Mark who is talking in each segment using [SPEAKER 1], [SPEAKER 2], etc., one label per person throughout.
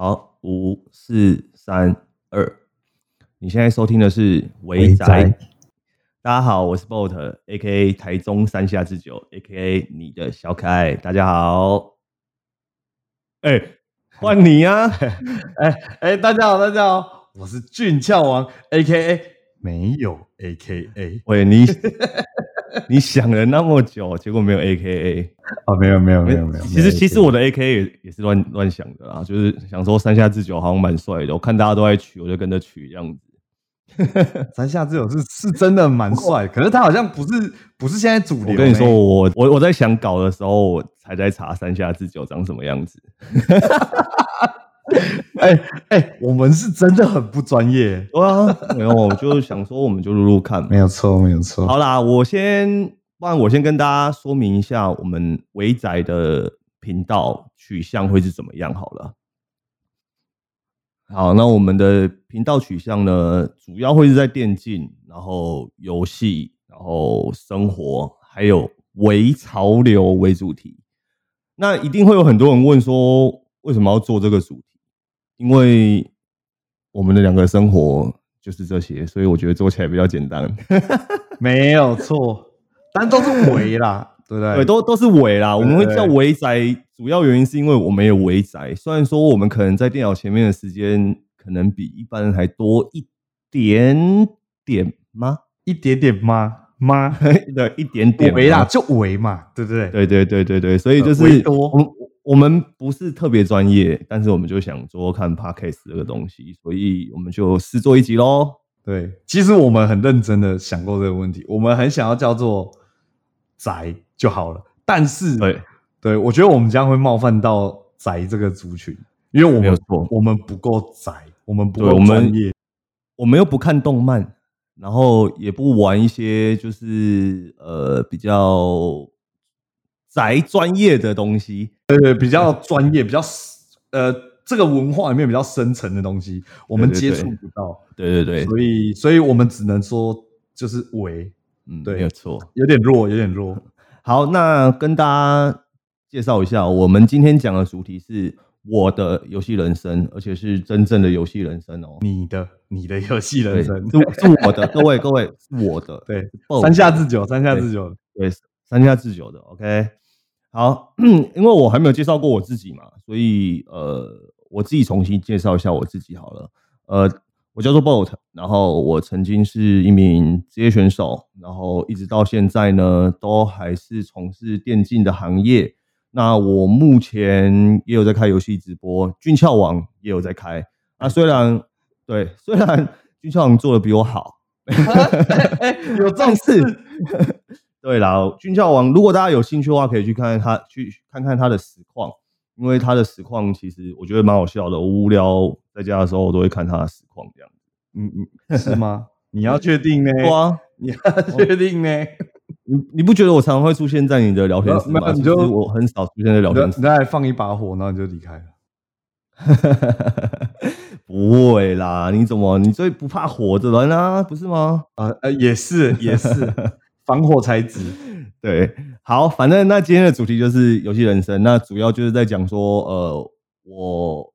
[SPEAKER 1] 好，五四三二，你现在收听的是《维宅
[SPEAKER 2] 宅》。
[SPEAKER 1] 大家好，我是 Boat，A K A 台中三下之久，A K A 你的小可爱。大家好，哎、换你呀、
[SPEAKER 2] 哎哎，大家好，大家好，我是俊俏王，A K A 没有 A K A
[SPEAKER 1] 喂，你 你想了那么久，结果没有 A K A。
[SPEAKER 2] 哦，没有没有没有没有，
[SPEAKER 1] 其实其实我的 A K A 也也是乱乱想的啦，就是想说山下智久好像蛮帅的，我看大家都在取，我就跟着取这样子。
[SPEAKER 2] 山下智久是是真的蛮帅，可是他好像不是不是现在主流。
[SPEAKER 1] 我跟你说，我我我在想稿的时候，我才在查山下智久长什么样子。
[SPEAKER 2] 哎哎，我们是真的很不专业，
[SPEAKER 1] 对啊，没有，我就想说，我们就录录看
[SPEAKER 2] 没。有错没有错。
[SPEAKER 1] 好啦，我先，不然我先跟大家说明一下我们维仔的频道取向会是怎么样好了。好，那我们的频道取向呢，主要会是在电竞，然后游戏，然后生活，还有为潮流为主题。那一定会有很多人问说，为什么要做这个主题？因为我们的两个生活就是这些，所以我觉得做起来比较简单。
[SPEAKER 2] 没有错，但都是围啦，对不对？
[SPEAKER 1] 对，都都是围啦。我们会叫围宅，主要原因是因为我们有围宅。虽然说我们可能在电脑前面的时间可能比一般人还多一点点吗？
[SPEAKER 2] 一点点吗？吗？
[SPEAKER 1] 对，一点点
[SPEAKER 2] 围啦，就围嘛，对不对？
[SPEAKER 1] 对对对对对，所以就
[SPEAKER 2] 呃
[SPEAKER 1] 是
[SPEAKER 2] 微多
[SPEAKER 1] 我们不是特别专业，但是我们就想做看 podcast 这个东西，所以我们就试做一集喽。
[SPEAKER 2] 对，其实我们很认真的想过这个问题，我们很想要叫做宅就好了，但是
[SPEAKER 1] 对，
[SPEAKER 2] 对我觉得我们将会冒犯到宅这个族群，因为我们我们不够宅，我们不够专
[SPEAKER 1] 们
[SPEAKER 2] 业，
[SPEAKER 1] 我们又不看动漫，然后也不玩一些就是呃比较宅专业的东西。
[SPEAKER 2] 对对，比较专业，比较呃这个文化里面比较深层的东西，我们接触不到，
[SPEAKER 1] 对对对，
[SPEAKER 2] 所以所以我们只能说就是伪，
[SPEAKER 1] 嗯，
[SPEAKER 2] 对。
[SPEAKER 1] 没有错。
[SPEAKER 2] 有点弱，有点弱。
[SPEAKER 1] 好，那跟大家介绍一下，我们今天讲的主题是我的游戏人生，而且是真正的游戏人生哦。
[SPEAKER 2] 你的你的游戏，人生，
[SPEAKER 1] 是我的，各位各位是我的，
[SPEAKER 2] 对
[SPEAKER 1] 是 Bob
[SPEAKER 2] 山下之久，三下智久，
[SPEAKER 1] 对，三下智久的，OK。好，因为我还没有介绍过我自己嘛，所以呃，我自己重新介绍一下我自己好了。呃，我叫做 Boat，然后我曾经是一名职业选手，然后一直到现在呢，都还是从事电竞的行业。那我目前也有在开游戏直播，俊俏网也有在开。啊，虽然对，虽然俊俏网做的比我好，
[SPEAKER 2] 哎，有这种事，
[SPEAKER 1] 对啦，俊俏王，如果大家有兴趣的话，可以去看看他，去看看他的实况，因为他的实况其实我觉得蛮好笑的。我无聊在家的时候，我都会看他的实况这样子。
[SPEAKER 2] 嗯嗯，是吗？你要确定呢？
[SPEAKER 1] 对啊，
[SPEAKER 2] 你要确定呢？
[SPEAKER 1] 你 你不觉得我常常会出现在你的聊天室吗？
[SPEAKER 2] 你
[SPEAKER 1] 实我很少出现在聊天室
[SPEAKER 2] 你再你。再放一把火，然后你就离开了。
[SPEAKER 1] 不会啦，你怎么你最不怕火的人啊？不是吗？
[SPEAKER 2] 啊呃，也是也是，防火材质。
[SPEAKER 1] 对，好，反正那今天的主题就是游戏人生，那主要就是在讲说，呃，我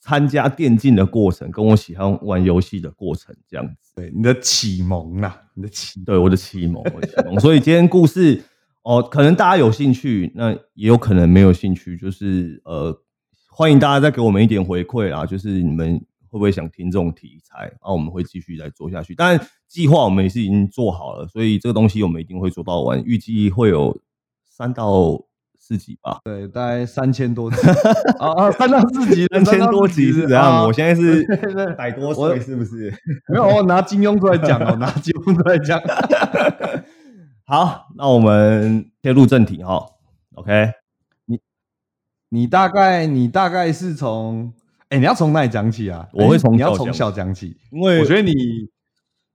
[SPEAKER 1] 参加电竞的过程，跟我喜欢玩游戏的过程，这样子。
[SPEAKER 2] 对，你的启蒙啦，你的启
[SPEAKER 1] 对，我的启蒙，我的启蒙。所以今天故事，哦，可能大家有兴趣，那也有可能没有兴趣，就是呃，欢迎大家再给我们一点回馈啊，就是你们会不会想听这种题材？然后我们会继续再做下去。当然，计划我们也是已经做好了，所以这个东西我们一定会做到完，预计会有三到四集吧。
[SPEAKER 2] 对，大概三千多集啊啊，三到四集，
[SPEAKER 1] 三千多集是怎样？
[SPEAKER 2] 啊
[SPEAKER 1] 我现在是 百多
[SPEAKER 2] 我
[SPEAKER 1] 岁，是不是？
[SPEAKER 2] 没有，我拿金庸出来讲哦，拿金庸出来讲。
[SPEAKER 1] 好，那我们切入正题哈。OK，
[SPEAKER 2] 你你大概你大概是从，哎，你要从哪里讲起啊？
[SPEAKER 1] 我会从
[SPEAKER 2] 你要从
[SPEAKER 1] 小讲
[SPEAKER 2] 起。
[SPEAKER 1] 因为
[SPEAKER 2] 我觉得你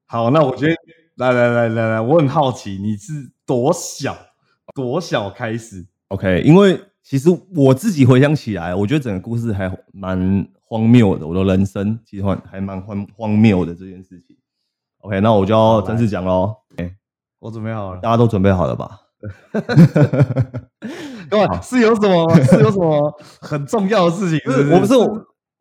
[SPEAKER 2] 好，那我觉得来来来来来，我很好奇你是多小多小开始
[SPEAKER 1] ？OK，因为其实我自己回想起来，我觉得整个故事还蛮荒谬的，我的人生其实还还蛮荒荒谬的这件事情。OK，那我就要正式讲喽。
[SPEAKER 2] 我准备好了。
[SPEAKER 1] 大家都准备好了吧？
[SPEAKER 2] 各位是有什么是有什么很重要的事情？
[SPEAKER 1] 不是，我不是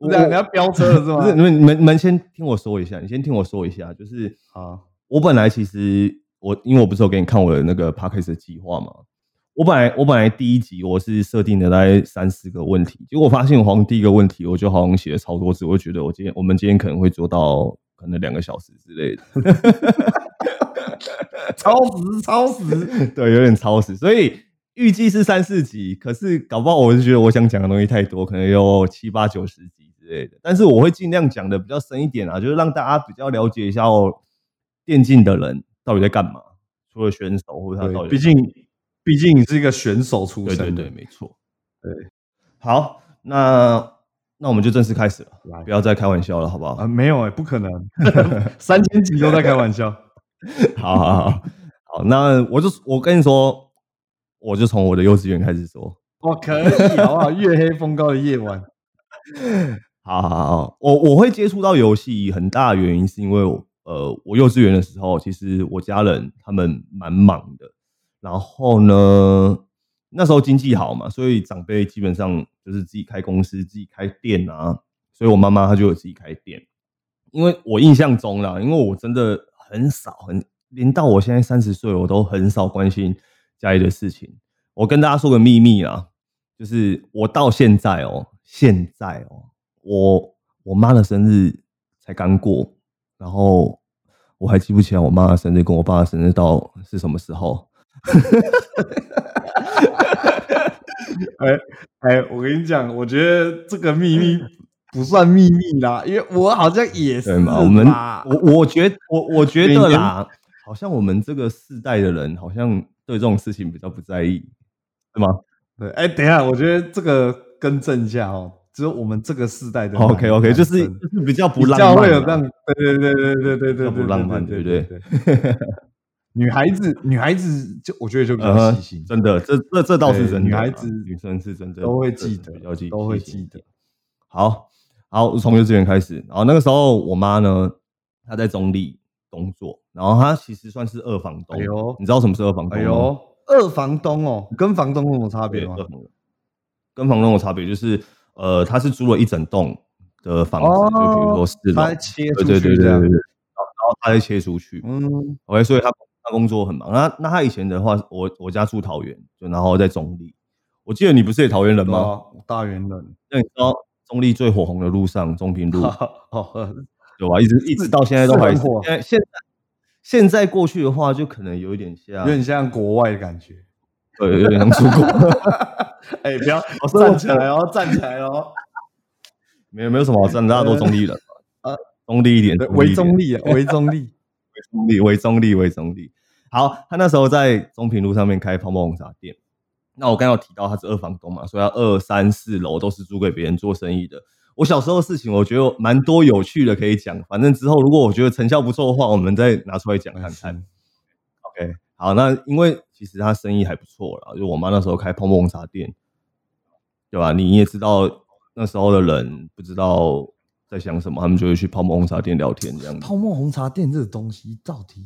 [SPEAKER 2] 你要飙车了是
[SPEAKER 1] 不是，你？们你们你们先听我说一下，你先听我说一下，就是
[SPEAKER 2] 啊，
[SPEAKER 1] 我本来其实我因为我不是有给你看我的那个 p a c k a g e 的计划嘛，我本来我本来第一集我是设定的大概三四个问题，结果我发现我好像第一个问题我就好像写了超多字，我就觉得我今天我们今天可能会做到可能两个小时之类的，
[SPEAKER 2] 超时超时，
[SPEAKER 1] 对，有点超时，所以预计是三四集，可是搞不好我是觉得我想讲的东西太多，可能有七八九十集之类的，但是我会尽量讲的比较深一点啊，就是让大家比较了解一下哦，电竞的人到底在干嘛，除了选手或者他到底
[SPEAKER 2] 对，毕竟毕竟你是一个选手出
[SPEAKER 1] 对
[SPEAKER 2] 身的，
[SPEAKER 1] 对对，没错。
[SPEAKER 2] 对，
[SPEAKER 1] 好，那那我们就正式开始了
[SPEAKER 2] 来，
[SPEAKER 1] 不要再开玩笑了，好不好？
[SPEAKER 2] 啊，没有哎、不可能，三千集都在开玩笑。
[SPEAKER 1] 好好好好，那我就我跟你说，我就从我的幼稚园开始说。
[SPEAKER 2] 我可以，好不好？月黑风高的夜晚，
[SPEAKER 1] 好好好，我我会接触到游戏，很大原因是因为我呃，我幼稚园的时候，其实我家人他们蛮忙的，然后呢，那时候经济好嘛，所以长辈基本上就是自己开公司、自己开店啊，所以我妈妈她就有自己开店。因为我印象中啦，因为我真的很少很，连到我现在三十岁，我都很少关心家里的事情。我跟大家说个秘密啦，就是我到现在哦、现在哦、我我妈的生日才刚过，然后我还记不起来我妈的生日跟我爸的生日到是什么时候。
[SPEAKER 2] 哎哎，我跟你讲，我觉得这个秘密不算秘密啦，因为我好像也是？
[SPEAKER 1] 我们我我觉得我我觉得啦，好像我们这个世代的人好像对这种事情比较不在意，对吗
[SPEAKER 2] 对，哎，等一下，我觉得这个更正一下哦，只有我们这个时代的
[SPEAKER 1] ok ok 就是比较不浪漫
[SPEAKER 2] 对对对对对对
[SPEAKER 1] 不浪漫
[SPEAKER 2] 对
[SPEAKER 1] 不
[SPEAKER 2] 对？女孩子女孩子就我觉得就比较细心
[SPEAKER 1] 真的这这这倒是真的
[SPEAKER 2] 女孩子
[SPEAKER 1] 女生是真的
[SPEAKER 2] 都会记得
[SPEAKER 1] 比较记得
[SPEAKER 2] 都会记得
[SPEAKER 1] 好好从幼稚园开始。然后那个时候我妈呢她在中立工作然后她其实算是二房东你知道什么是二房东
[SPEAKER 2] 二房东哦跟房东有什么差别吗？
[SPEAKER 1] 跟房东有差别就是呃，他是租了一整栋的房子，
[SPEAKER 2] 哦
[SPEAKER 1] 就比如说四楼，
[SPEAKER 2] 他切出
[SPEAKER 1] 对对对对对对，然后他再切出去。
[SPEAKER 2] 嗯
[SPEAKER 1] ，OK，所以他他工作很忙。那那他以前的话，我我家住桃园，就然后在中立。我记得你不是也桃园人吗？
[SPEAKER 2] 啊，大园人，
[SPEAKER 1] 那你知道中立最火红的路上中平路
[SPEAKER 2] 哦，
[SPEAKER 1] 有吧？一直一直到现在都还
[SPEAKER 2] 火。
[SPEAKER 1] 现在现在现在过去的话，就可能有一点像
[SPEAKER 2] 有，点像国外的感觉。
[SPEAKER 1] 对，有点像出国。
[SPEAKER 2] 哎，不要
[SPEAKER 1] 我
[SPEAKER 2] 站起来哦，站起来哦，
[SPEAKER 1] 没有没有什么好站的，大家都中立人嘛。
[SPEAKER 2] 呃
[SPEAKER 1] 中立一点，
[SPEAKER 2] 对，
[SPEAKER 1] 中立一点
[SPEAKER 2] 为中立，啊，为中立。
[SPEAKER 1] 中立，为中立，为中立。好，他那时候在中平路上面开泡沫红茶店。那我刚刚有提到他是二房东嘛，所以他二三四楼都是租给别人做生意的。我小时候的事情，我觉得蛮多有趣的可以讲。反正之后如果我觉得成效不错的话，我们再拿出来讲看看。OK，好，那因为其实他生意还不错啦，就我妈那时候开泡沫红茶店，对吧？你也知道那时候的人不知道在想什么，他们就会去泡沫红茶店聊天这样子。
[SPEAKER 2] 泡沫红茶店这个东西到底，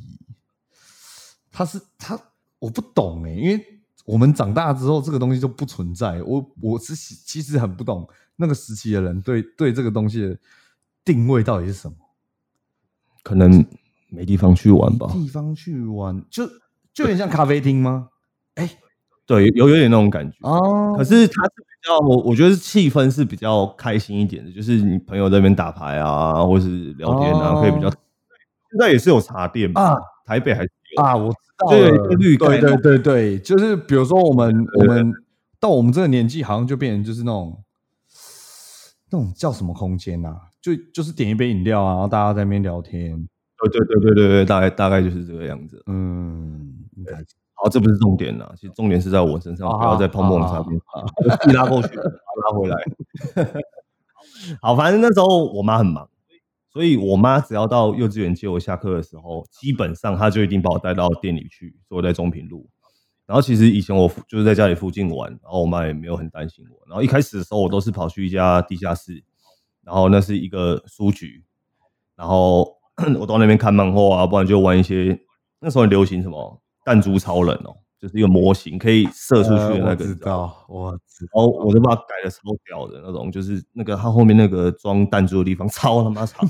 [SPEAKER 2] 它是它我不懂哎、因为我们长大之后这个东西就不存在。我我是其其实很不懂那个时期的人对对这个东西的定位到底是什么。
[SPEAKER 1] 可能没地方去玩吧。
[SPEAKER 2] 地方去玩，就就有点像咖啡厅吗？哎、
[SPEAKER 1] 对，有有点那种感觉。
[SPEAKER 2] 哦
[SPEAKER 1] 可是它是比较，我我觉得气氛是比较开心一点的，就是你朋友在那边打牌啊，或是聊天啊，
[SPEAKER 2] 哦
[SPEAKER 1] 可以比较。现在也是有茶店嘛，
[SPEAKER 2] 啊
[SPEAKER 1] 台北还是有。
[SPEAKER 2] 啊，我知道
[SPEAKER 1] 就有一
[SPEAKER 2] 了
[SPEAKER 1] 绿
[SPEAKER 2] 对对对对，就是比如说我们我们到我们这个年纪，好像就变成就是那种那种叫什么空间呐、就就是点一杯饮料啊，然后大家在那边聊天。
[SPEAKER 1] 对对对对对对，大概大概就是这个样子。
[SPEAKER 2] 嗯，
[SPEAKER 1] 好，这不是重点啦，其实重点是在我身上，
[SPEAKER 2] 啊
[SPEAKER 1] 不要在泡沫茶店，自己拉过去，拉回来。好，反正那时候我妈很忙，所以我妈只要到幼稚园接我下课的时候，基本上她就一定把我带到店里去，所以我在中平路。然后其实以前我就是在家里附近玩，然后我妈也没有很担心我。然后一开始的时候，我都是跑去一家地下室，然后那是一个书局，然后 我到那边看漫画啊，不然就玩一些那时候很流行什么弹珠超人哦，就是一个模型可以射出去的那
[SPEAKER 2] 呃我
[SPEAKER 1] 个，
[SPEAKER 2] 知道，我知
[SPEAKER 1] 然后我就把它改的超屌的那种，就是那个它后面那个装弹珠的地方超他妈长，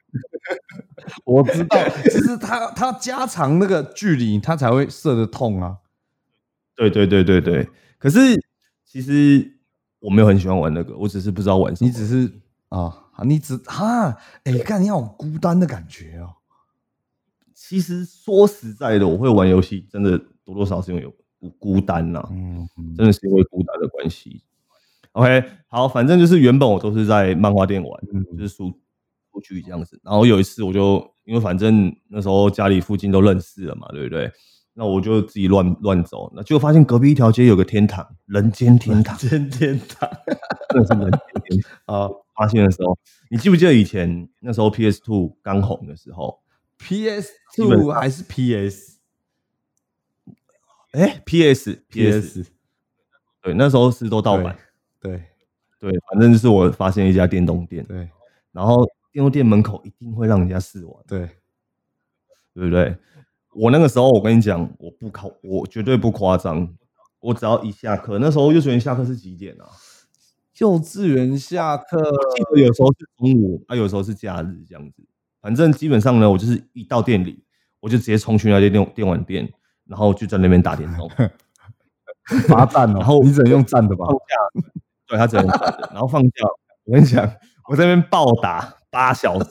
[SPEAKER 2] 我知道，其实他他加长那个距离，它才会射得痛啊。
[SPEAKER 1] 对对对对对。可是其实我没有很喜欢玩那个，我只是不知道玩什么。
[SPEAKER 2] 你只是啊，你只哈，哎，看你好孤单的感觉哦。
[SPEAKER 1] 其实说实在的，我会玩游戏，真的多多少少是因为有孤孤单呐、
[SPEAKER 2] 嗯，嗯
[SPEAKER 1] 真的是因为孤单的关系。OK，好，反正就是原本我都是在漫画店玩，
[SPEAKER 2] 嗯
[SPEAKER 1] 就是书出去这样子。然后有一次我就因为反正那时候家里附近都认识了嘛，对不对？那我就自己乱乱走，那就发现隔壁一条街有个天堂，人间天堂，
[SPEAKER 2] 人间天堂
[SPEAKER 1] 真的是人间天堂。
[SPEAKER 2] 啊
[SPEAKER 1] 发现的时候，你记不记得以前那时候 PS Two 刚红的时候
[SPEAKER 2] ？，PS Two
[SPEAKER 1] 上
[SPEAKER 2] 还是 PS
[SPEAKER 1] 哎，PS
[SPEAKER 2] PS，PS
[SPEAKER 1] 对，那时候是都盗版。
[SPEAKER 2] 对
[SPEAKER 1] 对，反正就是我发现一家电动店，
[SPEAKER 2] 对。
[SPEAKER 1] 然后电动店门口一定会让人家试玩，
[SPEAKER 2] 对，
[SPEAKER 1] 对不对？我那个时候，我跟你讲，我不考，我绝对不夸张，我只要一下课，那时候幼稚园下课是几点啊？
[SPEAKER 2] 幼稚园下课
[SPEAKER 1] 记得有时候是中午，啊，有时候是假日这样子。反正基本上呢，我就是一到店里，我就直接冲去那间电电玩店，然后就在那边打电动。
[SPEAKER 2] 罚站哦，
[SPEAKER 1] 然后
[SPEAKER 2] 你只能用站的吧
[SPEAKER 1] 放？假，对他只能站着，然后放假，我跟你讲，我在那边暴打八小时。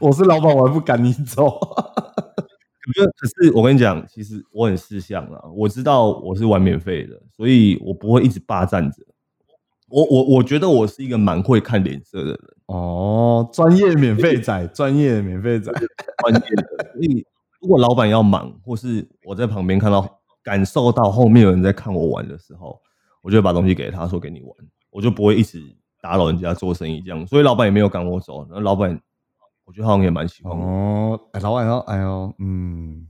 [SPEAKER 2] 我是老板，我还不赶你走。
[SPEAKER 1] 可是，可是我跟你讲，其实我很识相啊，我知道我是玩免费的，所以我不会一直霸占着。我我我觉得我是一个蛮会看脸色的人，
[SPEAKER 2] 哦，专业免费仔，专业免费仔。
[SPEAKER 1] 专业的。所以如果老板要忙，或是我在旁边看到感受到后面有人在看我玩的时候，我就会把东西给他说给你玩，我就不会一直打扰人家做生意这样。所以老板也没有赶我走，那老板我觉得好像也蛮喜欢我。
[SPEAKER 2] 哦，哎，老板说，哎呦，嗯，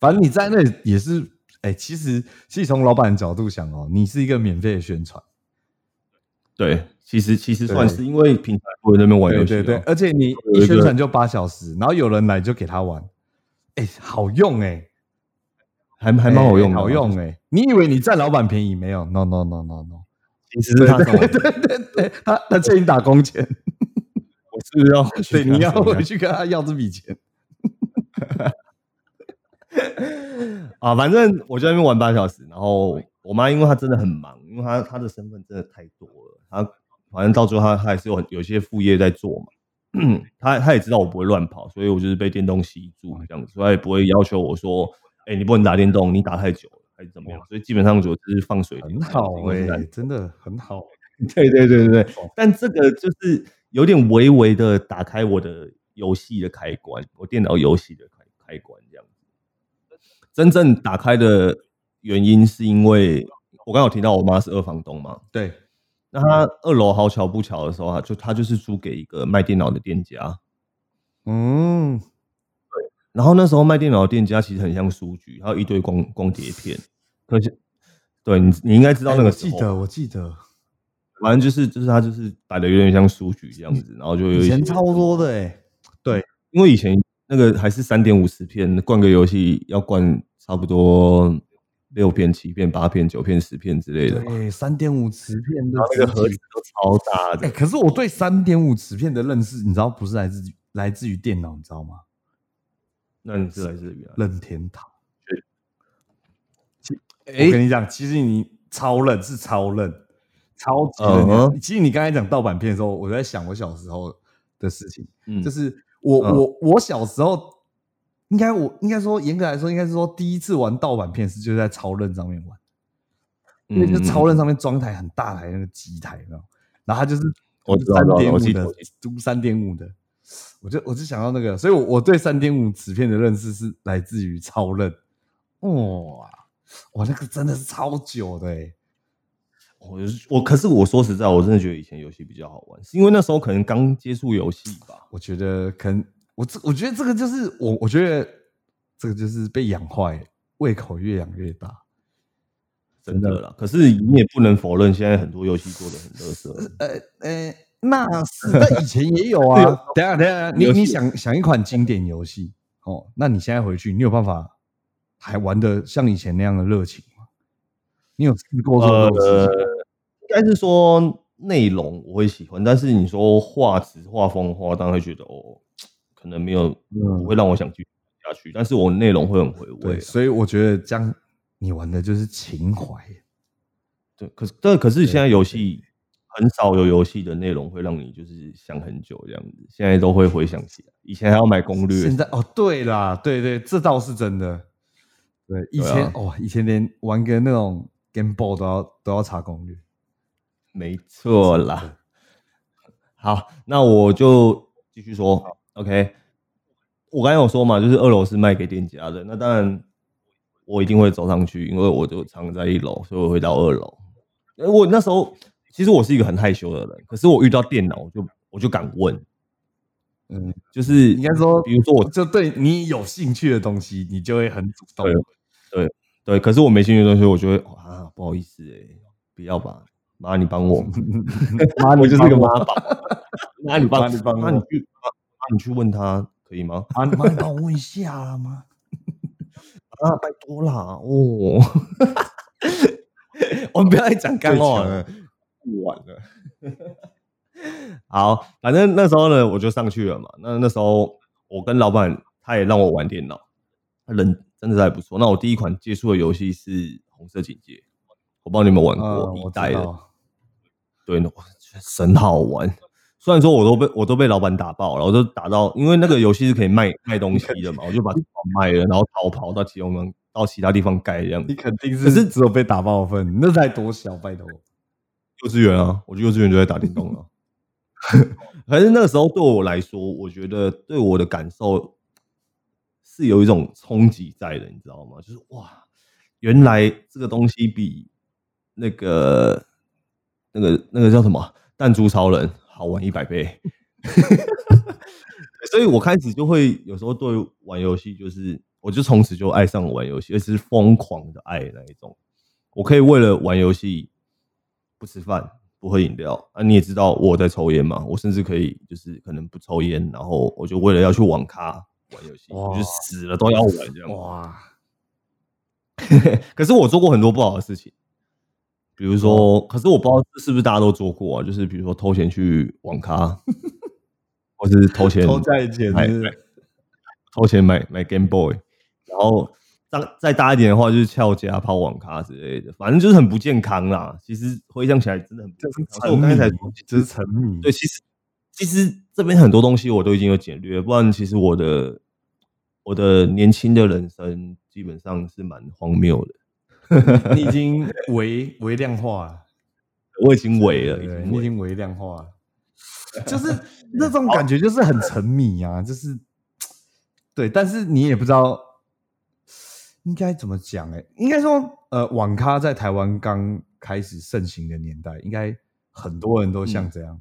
[SPEAKER 2] 反正你在那也是，哎，其实其实从老板的角度想哦，你是一个免费的宣传，
[SPEAKER 1] 对，其实其实算是因为平常我在那边玩游戏啊，
[SPEAKER 2] 对对对，而且你
[SPEAKER 1] 一
[SPEAKER 2] 宣传就八小时，然后有人来就给他玩，哎，好用哎，
[SPEAKER 1] 还还蛮好用的
[SPEAKER 2] 好用哎，你以为你占老板便宜没有？No No No No No，
[SPEAKER 1] 其实 是他
[SPEAKER 2] 对对对，他他欠你打工钱，
[SPEAKER 1] 我是要
[SPEAKER 2] 对，你要回去跟他要这笔钱。
[SPEAKER 1] 啊？反正我就在那边玩八小时，然后我妈因为她真的很忙，因为她她的身份真的太多了，她反正到最后他他还是有很有些副业在做嘛。他他也知道我不会乱跑，所以我就是被电动吸住这样子，所以他也不会要求我说，哎、你不能打电动，你打太久了还是怎么样，所以基本上我就是放水
[SPEAKER 2] 很好哎、真的很好。
[SPEAKER 1] 对对对对对，但这个就是有点微微的打开我的游戏的开关，我电脑游戏的开开关这样子。真正打开的原因是因为我刚刚有提到我妈是二房东嘛，
[SPEAKER 2] 对，
[SPEAKER 1] 那他二楼好巧不巧的时候，啊就他就是租给一个卖电脑的店家，
[SPEAKER 2] 嗯，对
[SPEAKER 1] 然后那时候卖电脑的店家其实很像书局，还有一堆光光碟片，可是对你你应该知道那
[SPEAKER 2] 哎
[SPEAKER 1] 个
[SPEAKER 2] 我记得，我记得。
[SPEAKER 1] 反正就是就是他就是摆的有点像书局这样子，然后就有一些
[SPEAKER 2] 以前超多的哎、
[SPEAKER 1] 因为以前那个还是三点五十片，灌个游戏要灌差不多六片、七片、八片、九片、十片之类的嘛，
[SPEAKER 2] 对，三点五磁片的
[SPEAKER 1] 那个盒子都超大
[SPEAKER 2] 哎、
[SPEAKER 1] 的。
[SPEAKER 2] 可是我对三点五磁片的认识，你知道不是来自于来自于电脑，你知道吗？
[SPEAKER 1] 那你是来自于？
[SPEAKER 2] 任天堂。
[SPEAKER 1] 哎
[SPEAKER 2] 我跟你讲，其实你超认是超认，超级其实你刚才讲盗版片的时候，我在想我小时候的事情。
[SPEAKER 1] 嗯
[SPEAKER 2] 就是我、
[SPEAKER 1] 嗯
[SPEAKER 2] 我我小时候，应该我应该说严格来说，应该是说第一次玩盗版片是就是在超任上面玩，因为就超任上面装一台很大台那个机台，然后它就是
[SPEAKER 1] 我
[SPEAKER 2] 三点五的
[SPEAKER 1] 我记得我记
[SPEAKER 2] 读三点五的，我就我就想到那个，所以我我对三点五纸片的认识是来自于超任，哇哇那个真的是超久的哎、
[SPEAKER 1] 我就是我，可是我说实在，我真的觉得以前游戏比较好玩，是因为那时候可能刚接触游戏吧。
[SPEAKER 2] 我觉得可能我这我觉得这个就是我我觉得这个就是被养坏，胃口越养越大。
[SPEAKER 1] 真的啦，可是你也不能否认，现在很多游戏做的很乐色。
[SPEAKER 2] 呃呃，那是，但以前也有啊。等下等下，你你想想一款经典游戏哦，那你现在回去，你有办法还玩的像以前那样的热情吗？你有试过这种东西？
[SPEAKER 1] 呃，应该是说内容我会喜欢，但是你说画质、画风的话，当然会觉得哦，可能没有
[SPEAKER 2] 嗯
[SPEAKER 1] 不会让我想继续下去，但是我内容会很回味。
[SPEAKER 2] 所以我觉得这样你玩的就是情怀。
[SPEAKER 1] 对，可是但，可是
[SPEAKER 2] 对
[SPEAKER 1] 现在游戏很少有游戏的内容会让你就是想很久这样子，现在都会回想起来，以前还要买攻略
[SPEAKER 2] 现，在哦，对啦，对对，这倒是真的。对，以前哦，以前连玩个那种 Game Boy 都要都要查攻略。
[SPEAKER 1] 没错啦。好，那我就继续说，OK。我刚才有说嘛，就是二楼是卖给店家的，那当然我一定会走上去，因为我就常在一楼，所以我会到二楼。呃我那时候其实我是一个很害羞的人，可是我遇到电脑，我就我就敢问，
[SPEAKER 2] 嗯，
[SPEAKER 1] 就是
[SPEAKER 2] 应该说，
[SPEAKER 1] 比如说我
[SPEAKER 2] 就对你有兴趣的东西，你就会很主动。
[SPEAKER 1] 对对，可是我没兴趣的东西，我就会啊不好意思哎、不要吧，妈你帮我，
[SPEAKER 2] 妈
[SPEAKER 1] 我就是个妈宝，妈你帮
[SPEAKER 2] 妈你帮
[SPEAKER 1] 妈你去你去问他可以吗？
[SPEAKER 2] 妈，妈，你帮我问一下啦，妈。
[SPEAKER 1] 啊，拜托啦，哦，我们不要再讲干话了，不晚了。好，反正那时候呢，我就上去了嘛。那那时候我跟老板，他也让我玩电脑，他人真的是还不错。那我第一款接触的游戏是《红色警戒》，我不知道你们玩
[SPEAKER 2] 嗯，
[SPEAKER 1] 过
[SPEAKER 2] 我
[SPEAKER 1] 一代的。对，我觉得神好玩。虽然说我都被我都被老板打爆了，我都打到，因为那个游戏是可以卖 卖东西的嘛，我就把卖了，然后逃跑到其他地方到其他地方盖这样
[SPEAKER 2] 你。肯定
[SPEAKER 1] 可是
[SPEAKER 2] 是只有被打爆的份，那才多小，拜托。
[SPEAKER 1] 幼稚园啊，我去幼稚园就在打电动了。可是那个时候对我来说，我觉得对我的感受是有一种冲击在的，你知道吗？就是哇，原来这个东西比那个那个那个叫什么弹珠超人好玩一百倍。所以我开始就会有时候对玩游戏，就是我就从此就爱上玩游戏，而是疯狂的爱那一种。我可以为了玩游戏不吃饭、不喝饮料啊！你也知道我在抽烟嘛，我甚至可以就是可能不抽烟，然后我就为了要去网咖玩游戏，我就死了都要玩这样。
[SPEAKER 2] 哇，
[SPEAKER 1] 可是我做过很多不好的事情，比如说，可是我不知道是不是大家都做过啊，就是比如说偷钱去网咖，或是偷钱
[SPEAKER 2] 偷债钱
[SPEAKER 1] 偷钱买买 Game Boy，然后再再大一点的话就是翘家跑网咖之类的，反正就是很不健康啦。其实回想起来真的很不
[SPEAKER 2] 就是
[SPEAKER 1] 健康。所以我刚才才说，
[SPEAKER 2] 就是沉迷。
[SPEAKER 1] 对，其实其实这边很多东西我都已经有简略，不然其实我的我的年轻的人生基本上是蛮荒谬的。
[SPEAKER 2] 你已经微微量化了，
[SPEAKER 1] 我已经萎了，已
[SPEAKER 2] 对，
[SPEAKER 1] 经。
[SPEAKER 2] 你已经微量化了，就是那种感觉，就是很沉迷啊，就是对，但是你也不知道应该怎么讲哎、应该说，呃，网咖在台湾刚开始盛行的年代，应该很多人都像这样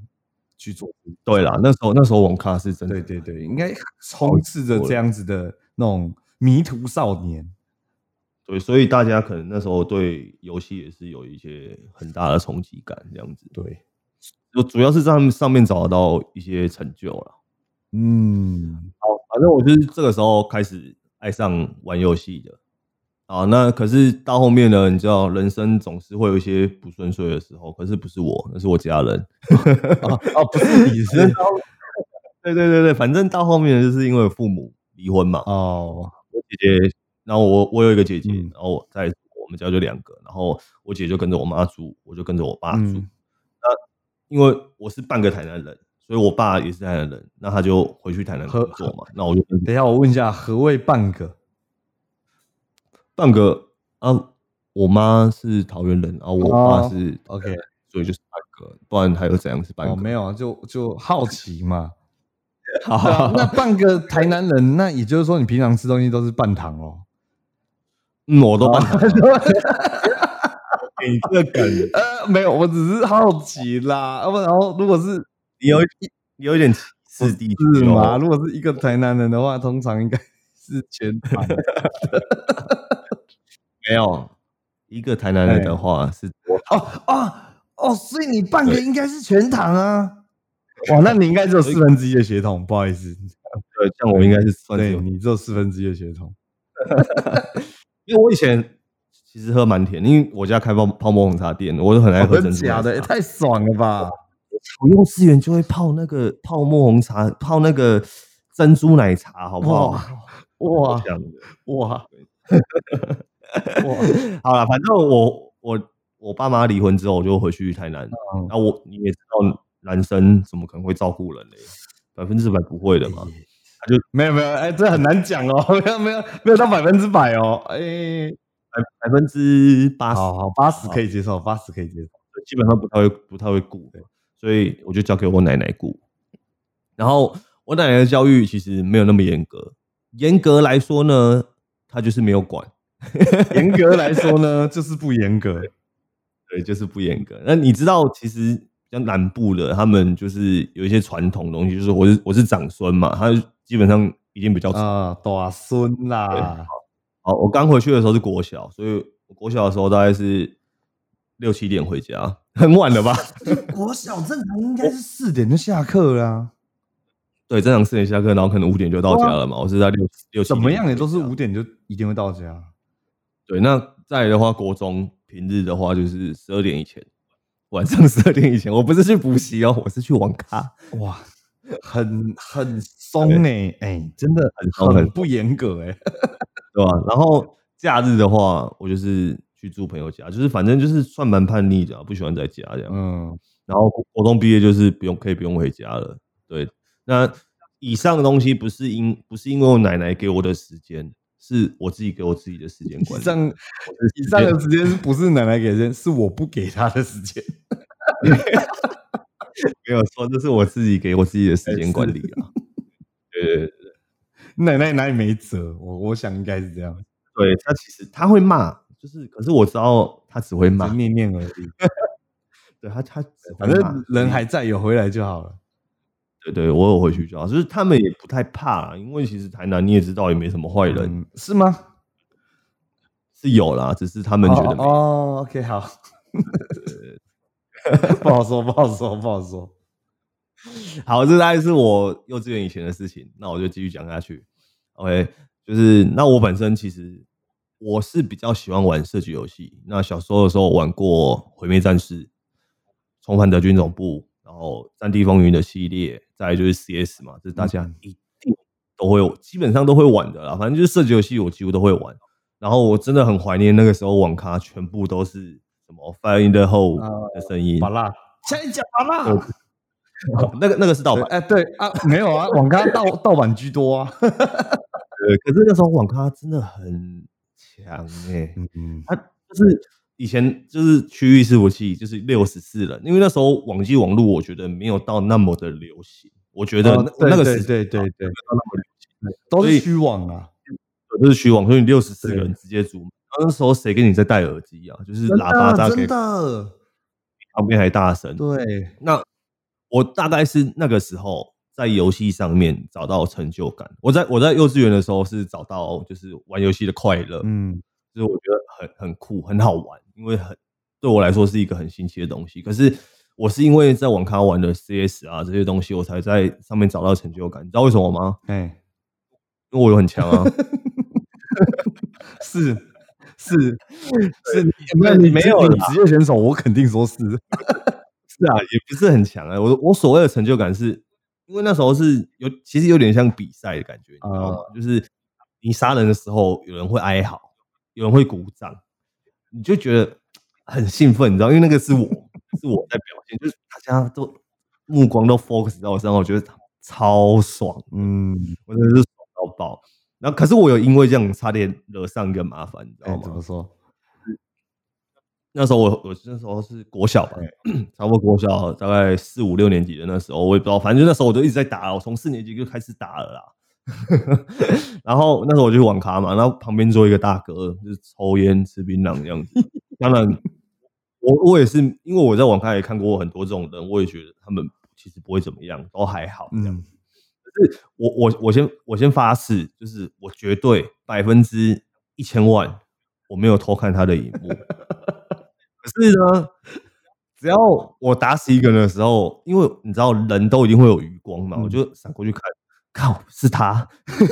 [SPEAKER 2] 去做。
[SPEAKER 1] 对啦，那时候那时候网咖是真的，
[SPEAKER 2] 对对对，应该充斥着这样子的那种迷途少年。
[SPEAKER 1] 对，所以大家可能那时候对游戏也是有一些很大的冲击感，这样子。
[SPEAKER 2] 对，
[SPEAKER 1] 我主要是在上面找得到一些成就了。
[SPEAKER 2] 嗯，
[SPEAKER 1] 好，反正我就是这个时候开始爱上玩游戏的。啊，那可是到后面呢，你知道，人生总是会有一些不顺遂的时候，可是不是我，那是我家人。
[SPEAKER 2] 哦哦，不是你是
[SPEAKER 1] 对对对对，反正到后面就是因为父母离婚嘛，
[SPEAKER 2] 哦，
[SPEAKER 1] 我姐姐，然后我我有一个姐姐，
[SPEAKER 2] 嗯
[SPEAKER 1] 然后我在我们家就两个，然后我姐就跟着我妈住，我就跟着我爸住。
[SPEAKER 2] 嗯
[SPEAKER 1] 因为我是半个台南人，所以我爸也是台南人，那他就回去台南工作嘛，那我就
[SPEAKER 2] 等一下，我问一下，何谓半个？
[SPEAKER 1] 半个啊，我妈是桃园人，然后我爸
[SPEAKER 2] 哦
[SPEAKER 1] 是
[SPEAKER 2] OK
[SPEAKER 1] 所以就是半个，不然还有怎样是半
[SPEAKER 2] 哦，
[SPEAKER 1] 个？
[SPEAKER 2] 没有啊，就就好奇嘛。
[SPEAKER 1] 好
[SPEAKER 2] 对啊那半个台南人，那也就是说你平常吃东西都是半糖哦。
[SPEAKER 1] 嗯，我都半糖了。你这个梗，
[SPEAKER 2] 呃，没有，我只是好奇啦。要不然后如果是
[SPEAKER 1] 你有一你有一点歧视地
[SPEAKER 2] 吗？
[SPEAKER 1] 哦。
[SPEAKER 2] 如果是一个台南人的话，通常应该是全糖。
[SPEAKER 1] 没有一个台南人的话是
[SPEAKER 2] 哦哦哦，所以你半个应该是全糖啊。哇，那你应该只有四分之一的血统，不好意思。
[SPEAKER 1] 对，像我应该是算是
[SPEAKER 2] 对
[SPEAKER 1] 有
[SPEAKER 2] 你只有四分之一的血统。
[SPEAKER 1] 因为我以前其实喝蛮甜，因为我家开泡泡沫红茶店，我都很爱喝珍珠奶茶。
[SPEAKER 2] 假的，也太爽了吧！
[SPEAKER 1] 我用资源就会泡那个泡沫红茶，泡那个珍珠奶茶，好不好？
[SPEAKER 2] 哇
[SPEAKER 1] 这样的。
[SPEAKER 2] 哇哇！
[SPEAKER 1] 好了，反正我我我爸妈离婚之后，我就回去台南。
[SPEAKER 2] 嗯
[SPEAKER 1] 那我你也知道，男生怎么可能会照顾人嘞？百分之百不会的嘛。
[SPEAKER 2] 没有没有，哎，这很难讲哦，没有没有没有到百分之百哦，哎，
[SPEAKER 1] 百百分之八十，
[SPEAKER 2] 好好八十可以接受，八十可以接受。
[SPEAKER 1] 基本上不太会不太会顾，所以我就交给我奶奶顾。然后我奶奶的教育其实没有那么严格，严格来说呢，她就是没有管，
[SPEAKER 2] 严格来说呢，就是不严格。
[SPEAKER 1] 对，就是不严格。那你知道，其实像南部的，他们就是有一些传统东西，就是我是我是长孙嘛，他基本上已经比较长。
[SPEAKER 2] 啊，大孙啦，
[SPEAKER 1] 好，我刚回去的时候是国小，所以我国小的时候大概是六七点回家，很晚了吧？
[SPEAKER 2] 国小正常应该是四点就下课啦，
[SPEAKER 1] 对，正常四点下课，然后可能五点就到家了嘛。我是在六六七
[SPEAKER 2] 怎么样也都是五点就一定会到家。
[SPEAKER 1] 对，那再来的话，国中平日的话就是十二点以前，晚上十二点以前，我不是去补习哦，我是去网咖。
[SPEAKER 2] 哇，很很松呢，哎，真的
[SPEAKER 1] 很松很
[SPEAKER 2] 很不严格哎。
[SPEAKER 1] 对吧？然后假日的话，我就是去住朋友家，就是反正就是算蛮叛逆的啊，不喜欢在家这样。
[SPEAKER 2] 嗯，
[SPEAKER 1] 然后国中毕业就是不用可以不用回家了。对，那以上的东西不是因不是因为我奶奶给我的时间，是我自己给我自己的时间管理。
[SPEAKER 2] 以上以上的时间不是奶奶给的是我不给她的时间。
[SPEAKER 1] 没有错，这是我自己给我自己的时间管理啊。对对对
[SPEAKER 2] 奶奶哪里没辙？我我想应该是这样，
[SPEAKER 1] 对，他其实他会骂，就是可是我知道他只会骂
[SPEAKER 2] 就，念念而已。
[SPEAKER 1] 对他他
[SPEAKER 2] 反正人还在，有回来就好了。
[SPEAKER 1] 对对，我有回去就好，就是他们也不太怕，因为其实台南你也知道也没什么坏人，
[SPEAKER 2] 嗯，是吗？
[SPEAKER 1] 是有啦，只是他们觉得。
[SPEAKER 2] 哦，OK，好，不好说，不好说，不好说。
[SPEAKER 1] 好，这大概是我幼稚园以前的事情，那我就继续讲下去。OK，就是那我本身其实我是比较喜欢玩射击游戏。那小时候的时候玩过《毁灭战士》、《重返德军总部》，然后《战地风云》的系列，再来就是 CS 嘛，这是大家
[SPEAKER 2] 嗯
[SPEAKER 1] 一定都会有，基本上都会玩的啦。反正就是射击游戏，我几乎都会玩。然后我真的很怀念那个时候网咖全部都是什么 Fire in the Hole 的声音，
[SPEAKER 2] 巴拉，现在讲巴拉。
[SPEAKER 1] 哦那个那个是盗版。
[SPEAKER 2] 哎，对啊，没有啊，网咖盗 盗版居多啊。
[SPEAKER 1] 对，可是那时候网咖真的很强哎、
[SPEAKER 2] 嗯，
[SPEAKER 1] 它就是以前就是区域伺服器就是六十四人，因为那时候网际网络我觉得没有到那么的流行，我觉得
[SPEAKER 2] 哦
[SPEAKER 1] 那,、那个
[SPEAKER 2] 对
[SPEAKER 1] 时
[SPEAKER 2] 对对对对
[SPEAKER 1] 没有到那么流行，
[SPEAKER 2] 都是虚网啊。
[SPEAKER 1] 都是虚网，所以你六十四个人直接组。那时候谁跟你在戴耳机啊？就是喇叭大概
[SPEAKER 2] 真的，
[SPEAKER 1] 旁边还大声。
[SPEAKER 2] 对，
[SPEAKER 1] 那我大概是那个时候在游戏上面找到成就感。我在我在幼稚园的时候是找到就是玩游戏的快乐，
[SPEAKER 2] 嗯，
[SPEAKER 1] 就是我觉得很很酷，很好玩，因为很对我来说是一个很新奇的东西。可是我是因为在网咖玩的 CS 啊这些东西，我才在上面找到成就感。你知道为什么吗？
[SPEAKER 2] 哎，
[SPEAKER 1] 因为我有很强啊。
[SPEAKER 2] 是是是，你
[SPEAKER 1] 没有
[SPEAKER 2] 你
[SPEAKER 1] 没有
[SPEAKER 2] 你职业选手，我肯定说是。
[SPEAKER 1] 是啊，也不是很强啊。我我所谓的成就感是，因为那时候是有其实有点像比赛的感觉，你知道吗？就是你杀人的时候，有人会哀嚎，有人会鼓掌，你就觉得很兴奋，你知道？因为那个是我，是我在表现，就是大家都目光都 focus 在我身上，我觉得超爽，
[SPEAKER 2] 嗯，
[SPEAKER 1] 我真的是爽到爆。然后，可是我有因为这样差点惹上一个麻烦，你知道
[SPEAKER 2] 哎，
[SPEAKER 1] 吗？
[SPEAKER 2] 怎么说？
[SPEAKER 1] 那时候我我那时候是国小吧，差不多国小大概四五六年级的那时候，我也不知道，反正就那时候我就一直在打，我从四年级就开始打了啦。然后那时候我就去网咖嘛，然后旁边坐一个大哥，就是抽烟吃槟榔这样子。当然，我我也是因为我在网咖也看过很多这种人，我也觉得他们其实不会怎么样，都还好这样。
[SPEAKER 2] 嗯，
[SPEAKER 1] 我我我先我先发誓，就是我绝对百分之一千万我没有偷看他的荧幕。可是呢，只要我打死一个人的时候，因为你知道人都一定会有余光嘛，
[SPEAKER 2] 嗯
[SPEAKER 1] 我就闪过去看，靠是他，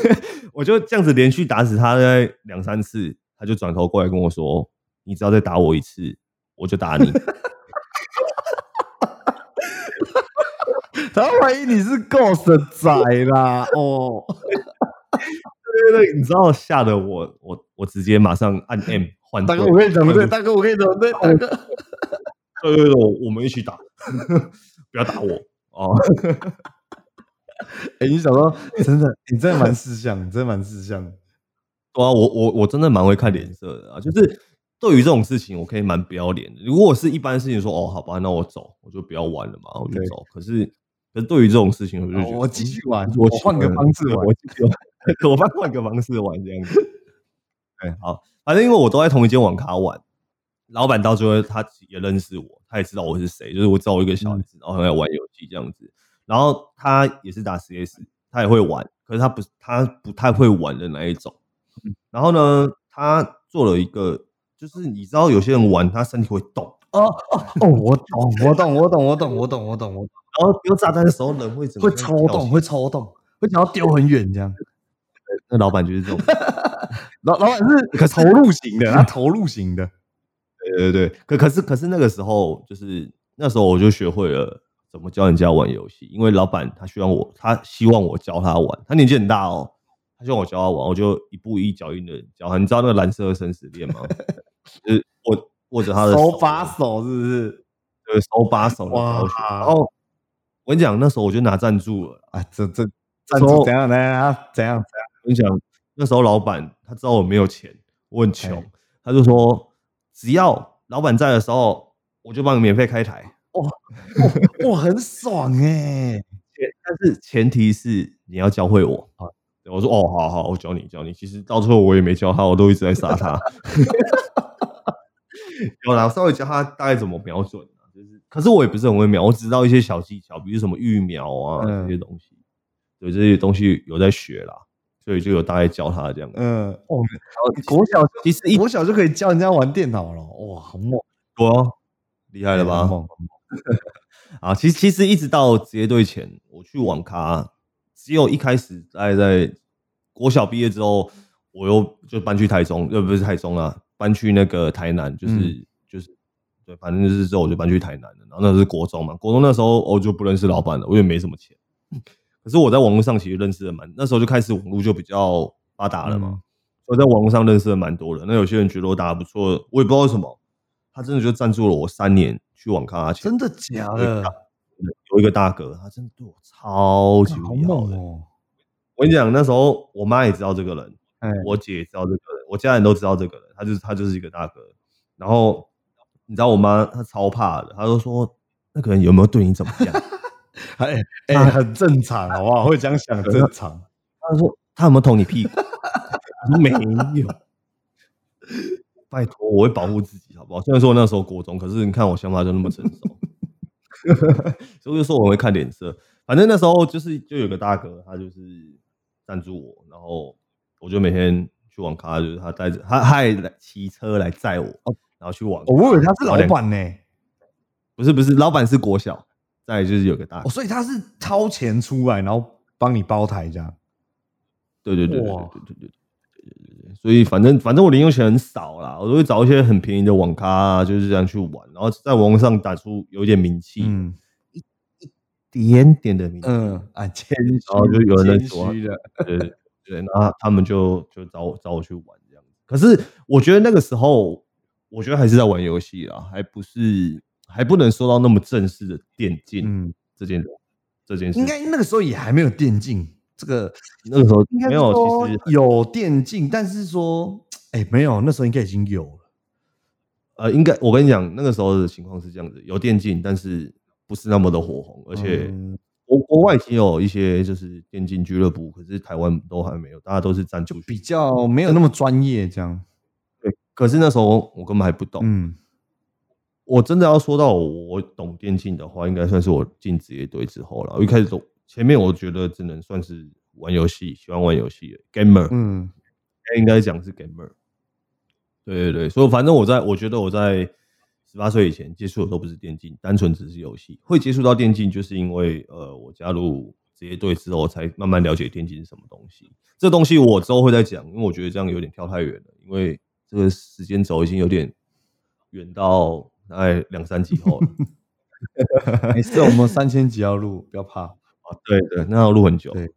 [SPEAKER 1] 我就这样子连续打死他两三次，他就转头过来跟我说：“你只要再打我一次，我就打你。
[SPEAKER 2] 他怀疑你是 Ghost 仔啦，哦，
[SPEAKER 1] 对对对，你知道吓得我我我直接马上按 M 换队。
[SPEAKER 2] 大哥我跟你怎么对？大哥我跟你怎么对？大哥，
[SPEAKER 1] 对对对，我我们一起打，不要打我哦。
[SPEAKER 2] 哎、你想说真的，你真的蛮识相，你真的蛮识相。
[SPEAKER 1] 对啊，我我我真的蛮会看脸色的啊，就是对于这种事情，我可以蛮不要脸的。如果是一般事情说，哦，好吧，那我走，我就不要玩了嘛，我就走。可是，可是对于这种事情，我就觉得、
[SPEAKER 2] 哦我继续玩
[SPEAKER 1] 我
[SPEAKER 2] 我换个方式玩
[SPEAKER 1] 我继续玩，我换换个方式玩这样子。对，好，反正因为我都在同一间网咖玩，老板到最后他也认识我，他也知道我是谁，就是我知道我一个小孩子，然后很爱玩游戏这样子。然后他也是打 CS，他也会玩，可是他不他不太会玩的那一种。然后呢，他做了一个，就是你知道有些人玩他身体会动，
[SPEAKER 2] 哦哦哦，我懂，我懂，我懂，我懂，我懂，我懂，我懂，
[SPEAKER 1] 然后丢炸弹的时候人会怎么
[SPEAKER 2] 会抽动，会抽动，会想要丢很远这样。
[SPEAKER 1] 那老板就是这种，
[SPEAKER 2] 老老板是可投入型的，他投入型的。
[SPEAKER 1] 对对对。可可是可是那个时候就是那时候我就学会了怎么教人家玩游戏，因为老板他希望我，他希望我教他玩，他年纪很大哦，他希望我教他玩，我就一步一脚印的教他。你知道那个蓝色的生死恋吗？就是握握着他的
[SPEAKER 2] 手把手是不是？
[SPEAKER 1] 对手把手的教学。
[SPEAKER 2] 哇
[SPEAKER 1] 然后我跟你讲，那时候我就拿赞助了。
[SPEAKER 2] 啊，这这赞助怎样呢？啊，怎样怎样？
[SPEAKER 1] 我跟你讲，那时候老板他知道我没有钱，我很穷
[SPEAKER 2] 哎，
[SPEAKER 1] 他就说只要老板在的时候，我就帮你免费开台。
[SPEAKER 2] 哇，很爽哎！
[SPEAKER 1] 前但是前提是你要教会我啊。我说哦，好好，我教你教你。其实到最后我也没教他，我都一直在杀他。有啦，我稍微教他大概怎么瞄准啊，就是，可是我也不是很会瞄，我只知道一些小技巧，比如什么预瞄啊、
[SPEAKER 2] 嗯
[SPEAKER 1] 这些东西。对，这些东西有在学啦，所以就有大概教他这样。
[SPEAKER 2] 嗯，哦，国小
[SPEAKER 1] 其实一
[SPEAKER 2] 国小就可以教人家玩电脑了，哇，好猛，
[SPEAKER 1] 多厉害了吧？
[SPEAKER 2] 很猛，
[SPEAKER 1] 啊，其实其实一直到职业队前，我去网咖，只有一开始在在国小毕业之后，我又就搬去台中，又，不是台中啊，搬去那个台南，就是、
[SPEAKER 2] 嗯
[SPEAKER 1] 就是对，反正就是之后我就搬去台南了。然后那是国中嘛，国中那时候我就不认识老板了，我也没什么钱。可是我在网络上其实认识的蛮，那时候就开始网络就比较发达了嘛，
[SPEAKER 2] 嗯
[SPEAKER 1] 所以在网络上认识的蛮多人。那有些人觉得我打的不错，我也不知道为什么，他真的就赞助了我三年去网咖的钱。
[SPEAKER 2] 真的假的？
[SPEAKER 1] 有一个大哥，他真的对我超级
[SPEAKER 2] 好
[SPEAKER 1] 好的。
[SPEAKER 2] 哦！
[SPEAKER 1] 我跟你讲，那时候我妈也知道这个人，
[SPEAKER 2] 哎，
[SPEAKER 1] 我姐也知道这个人，我家人都知道这个人，他就是他就是一个大哥。然后你知道我妈她超怕的，她就说那个人有没有对你怎么样？
[SPEAKER 2] 哎哎，很正常，好不好？会这样想，正常。
[SPEAKER 1] 她说他有没有捅你屁股？我 说没有。拜托，我会保护自己，好不好？虽然说我那时候国中，可是你看我想法就那么成熟，所以就说我会看脸色。反正那时候就是就有个大哥，他就是赞助我，然后我就每天去网咖，就是他带着他他还来骑车来载我，然后去网咖。
[SPEAKER 2] 哦我以为他是老板呢，
[SPEAKER 1] 不是不是，老板是国小，再就是有个大哥
[SPEAKER 2] 哦，，所以他是掏钱出来，然后帮你包台这样。
[SPEAKER 1] 对对对对对对对，所以反正反正我零用钱很少啦，我都会找一些很便宜的网咖、啊，就是这样去玩，然后在网络上打出有点名气，
[SPEAKER 2] 嗯一
[SPEAKER 1] 点点的名气，
[SPEAKER 2] 嗯啊，谦虚，
[SPEAKER 1] 然后就有人在对对对，然后他们就就找我找我去玩这样子。可是我觉得那个时候，我觉得还是在玩游戏啦，还不是还不能说到那么正式的电竞
[SPEAKER 2] 嗯，
[SPEAKER 1] 这件这件事。
[SPEAKER 2] 应该那个时候也还没有电竞这个，
[SPEAKER 1] 那个时候
[SPEAKER 2] 应该
[SPEAKER 1] 没有，其实
[SPEAKER 2] 有电竞，但是说，哎，没有，那时候应该已经有了。
[SPEAKER 1] 呃，应该我跟你讲，那个时候的情况是这样子，有电竞，但是不是那么的火红，而且
[SPEAKER 2] 嗯
[SPEAKER 1] 国国外已经有一些就是电竞俱乐部，可是台湾都还没有，大家都是站就
[SPEAKER 2] 比较没有那么专业，这样。
[SPEAKER 1] 对。可是那时候我根本还不懂，
[SPEAKER 2] 嗯，
[SPEAKER 1] 我真的要说到我懂电竞的话，应该算是我进职业队之后了。我一开始都前面我觉得只能算是玩游戏，喜欢玩游戏的 gamer，
[SPEAKER 2] 嗯，
[SPEAKER 1] 应该讲是 gamer。对对对，所以反正我在我觉得我在十八岁以前接触的都不是电竞，单纯只是游戏。会接触到电竞，就是因为呃我加入职业队之后，才慢慢了解电竞是什么东西。这东西我之后会再讲，因为我觉得这样有点跳太远了。因为这个时间轴已经有点远到大概两三集后了。
[SPEAKER 2] 没事，我们三千集要录，不要怕。
[SPEAKER 1] 啊，对对，那要录很久。
[SPEAKER 2] 对，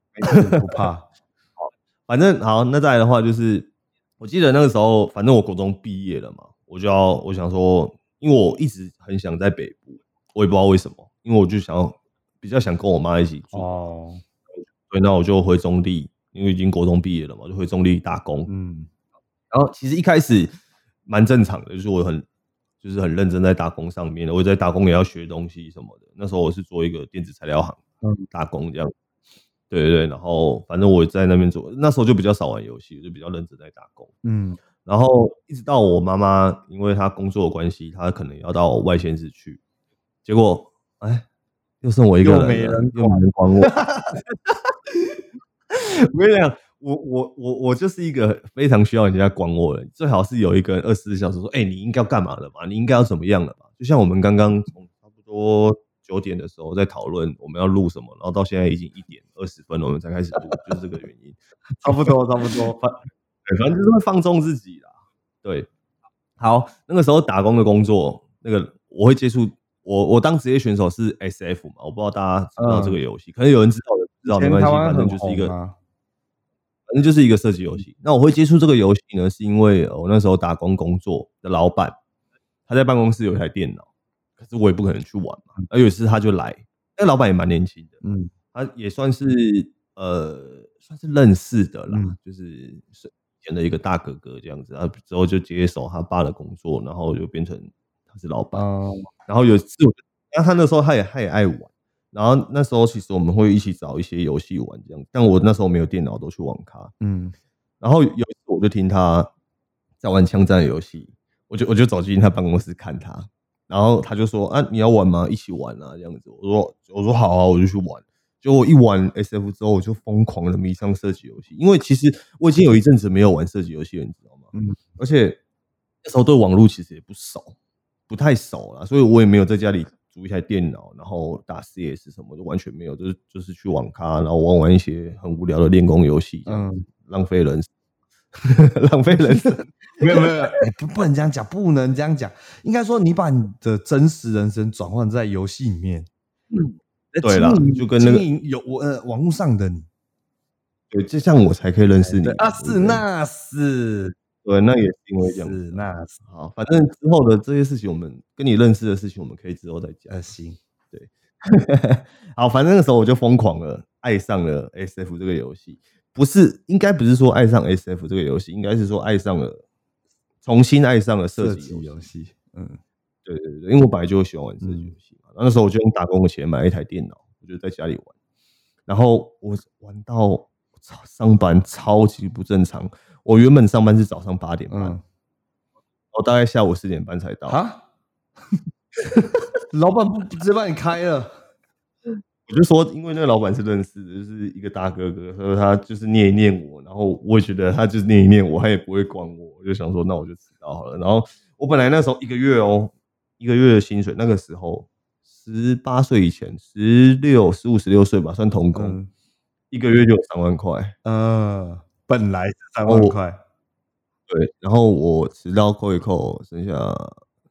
[SPEAKER 2] 不怕。
[SPEAKER 1] 好反正好，那再来的话就是，我记得那个时候，反正我国中毕业了嘛，我就要我想说，因为我一直很想在北部，我也不知道为什么，因为我就想要比较想跟我妈一起住。
[SPEAKER 2] 哦，
[SPEAKER 1] 对，那我就回中立，因为已经国中毕业了嘛，就回中立打工。
[SPEAKER 2] 嗯
[SPEAKER 1] 然后其实一开始蛮正常的，就是我很就是很认真在打工上面的，我在打工也要学东西什么的。那时候我是做一个电子材料行
[SPEAKER 2] 嗯
[SPEAKER 1] 打工这样。对对对，然后反正我在那边做，那时候就比较少玩游戏，就比较认真在打工。
[SPEAKER 2] 嗯
[SPEAKER 1] 然后一直到我妈妈，因为她工作的关系，她可能要到外县市去，结果哎，又剩我一个人，
[SPEAKER 2] 又没人
[SPEAKER 1] 又 没人管我。我跟你讲，我我我我就是一个非常需要人家管我的人，最好是有一个人二十四小时说，哎、你应该要干嘛了吧？你应该要怎么样了吧？就像我们刚刚从差不多九点的时候在讨论我们要录什么，然后到现在已经一点二十分了，我们才开始录，就是这个原因。
[SPEAKER 2] 差不多，差不多。
[SPEAKER 1] 反对，反正就是会放纵自己啦。对，好，那个时候打工的工作，那个我会接触，我我当职业选手是 SF 嘛，我不知道大家知不知道这个游戏，可能有人知道，有人不知道没关系，反正就是一个，
[SPEAKER 2] 啊
[SPEAKER 1] 反正就是一个射击游戏。那我会接触这个游戏呢，是因为呃我那时候打工工作的老板，他在办公室有一台电脑，可是我也不可能去玩嘛。而有一次他就来，那老板也蛮年轻的，
[SPEAKER 2] 嗯
[SPEAKER 1] 他也算是呃算是认识的啦，
[SPEAKER 2] 嗯
[SPEAKER 1] 就是是以前的一个大哥哥这样子，然后之后就接手他爸的工作，然后就变成他是老板。
[SPEAKER 2] 嗯
[SPEAKER 1] 然后有一次我就，那他那时候他也他也爱玩，然后那时候其实我们会一起找一些游戏玩这样，但我那时候没有电脑，都去网咖。
[SPEAKER 2] 嗯
[SPEAKER 1] 然后有一次我就听他在玩枪战游戏，我就我就走进他办公室看他，然后他就说啊你要玩吗？一起玩啊这样子。我说我说好啊，我就去玩。结果我一玩 SF 之后，我就疯狂的迷上射击游戏，因为其实我已经有一阵子没有玩射击游戏了，你知道吗？
[SPEAKER 2] 嗯
[SPEAKER 1] 而且那时候对网络其实也不熟，不太熟了，所以我也没有在家里租一台电脑，然后打 CS 什么的，完全没有，就是就是去网咖，然后玩玩一些很无聊的练功游戏，浪费人生，浪费人生。
[SPEAKER 2] 没 有没有，哎不不能这样讲，不能这样讲。应该说，你把你的真实人生转换在游戏里面。嗯，
[SPEAKER 1] 对
[SPEAKER 2] 了
[SPEAKER 1] 就跟那个
[SPEAKER 2] 有我呃网络上的你
[SPEAKER 1] 对，就像我才可以认识你
[SPEAKER 2] 对啊，是那是
[SPEAKER 1] 对，那也是因为这样子。
[SPEAKER 2] 是那是
[SPEAKER 1] 好，反正之后的这些事情，我们跟你认识的事情，我们可以之后再讲。
[SPEAKER 2] 呃行，
[SPEAKER 1] 好，反正那个时候我就疯狂了，爱上了 SF 这个游戏。不是，应该不是说爱上 SF 这个游戏，应该是说爱上了，重新爱上了射
[SPEAKER 2] 射击
[SPEAKER 1] 击游戏。
[SPEAKER 2] 嗯
[SPEAKER 1] 对对对，因为我本来就喜欢玩射击游戏嘛。那时候我就用打工的钱买了一台电脑，我就在家里玩。然后我玩到上班超级不正常。我原本上班是早上八点半，
[SPEAKER 2] 嗯
[SPEAKER 1] 我大概下午四点半才到。
[SPEAKER 2] 啊，老板不直接帮你开了，
[SPEAKER 1] 我就说，因为那个老板是认识的，就是一个大哥哥，所以他就是念一念我，然后我也觉得他就是念一念我，他也不会管我，我就想说，那我就迟到好了。然后我本来那时候一个月哦，一个月的薪水，那个时候十八岁以前，十六、十五、十六岁吧，算童工，
[SPEAKER 2] 嗯
[SPEAKER 1] 一个月就有三万块。
[SPEAKER 2] 呃，本来是三万块，
[SPEAKER 1] 对，然后我迟到扣一扣，剩下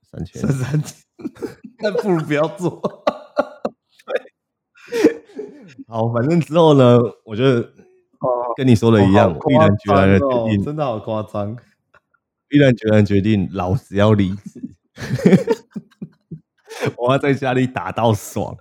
[SPEAKER 1] 三千
[SPEAKER 2] 三。千，那不如不要做。
[SPEAKER 1] 好，反正之后呢，我就跟你说的一样，毅然决然的决定，
[SPEAKER 2] 真的好夸张。
[SPEAKER 1] 毅然决然决定，老子要离职，我要在家里打到爽。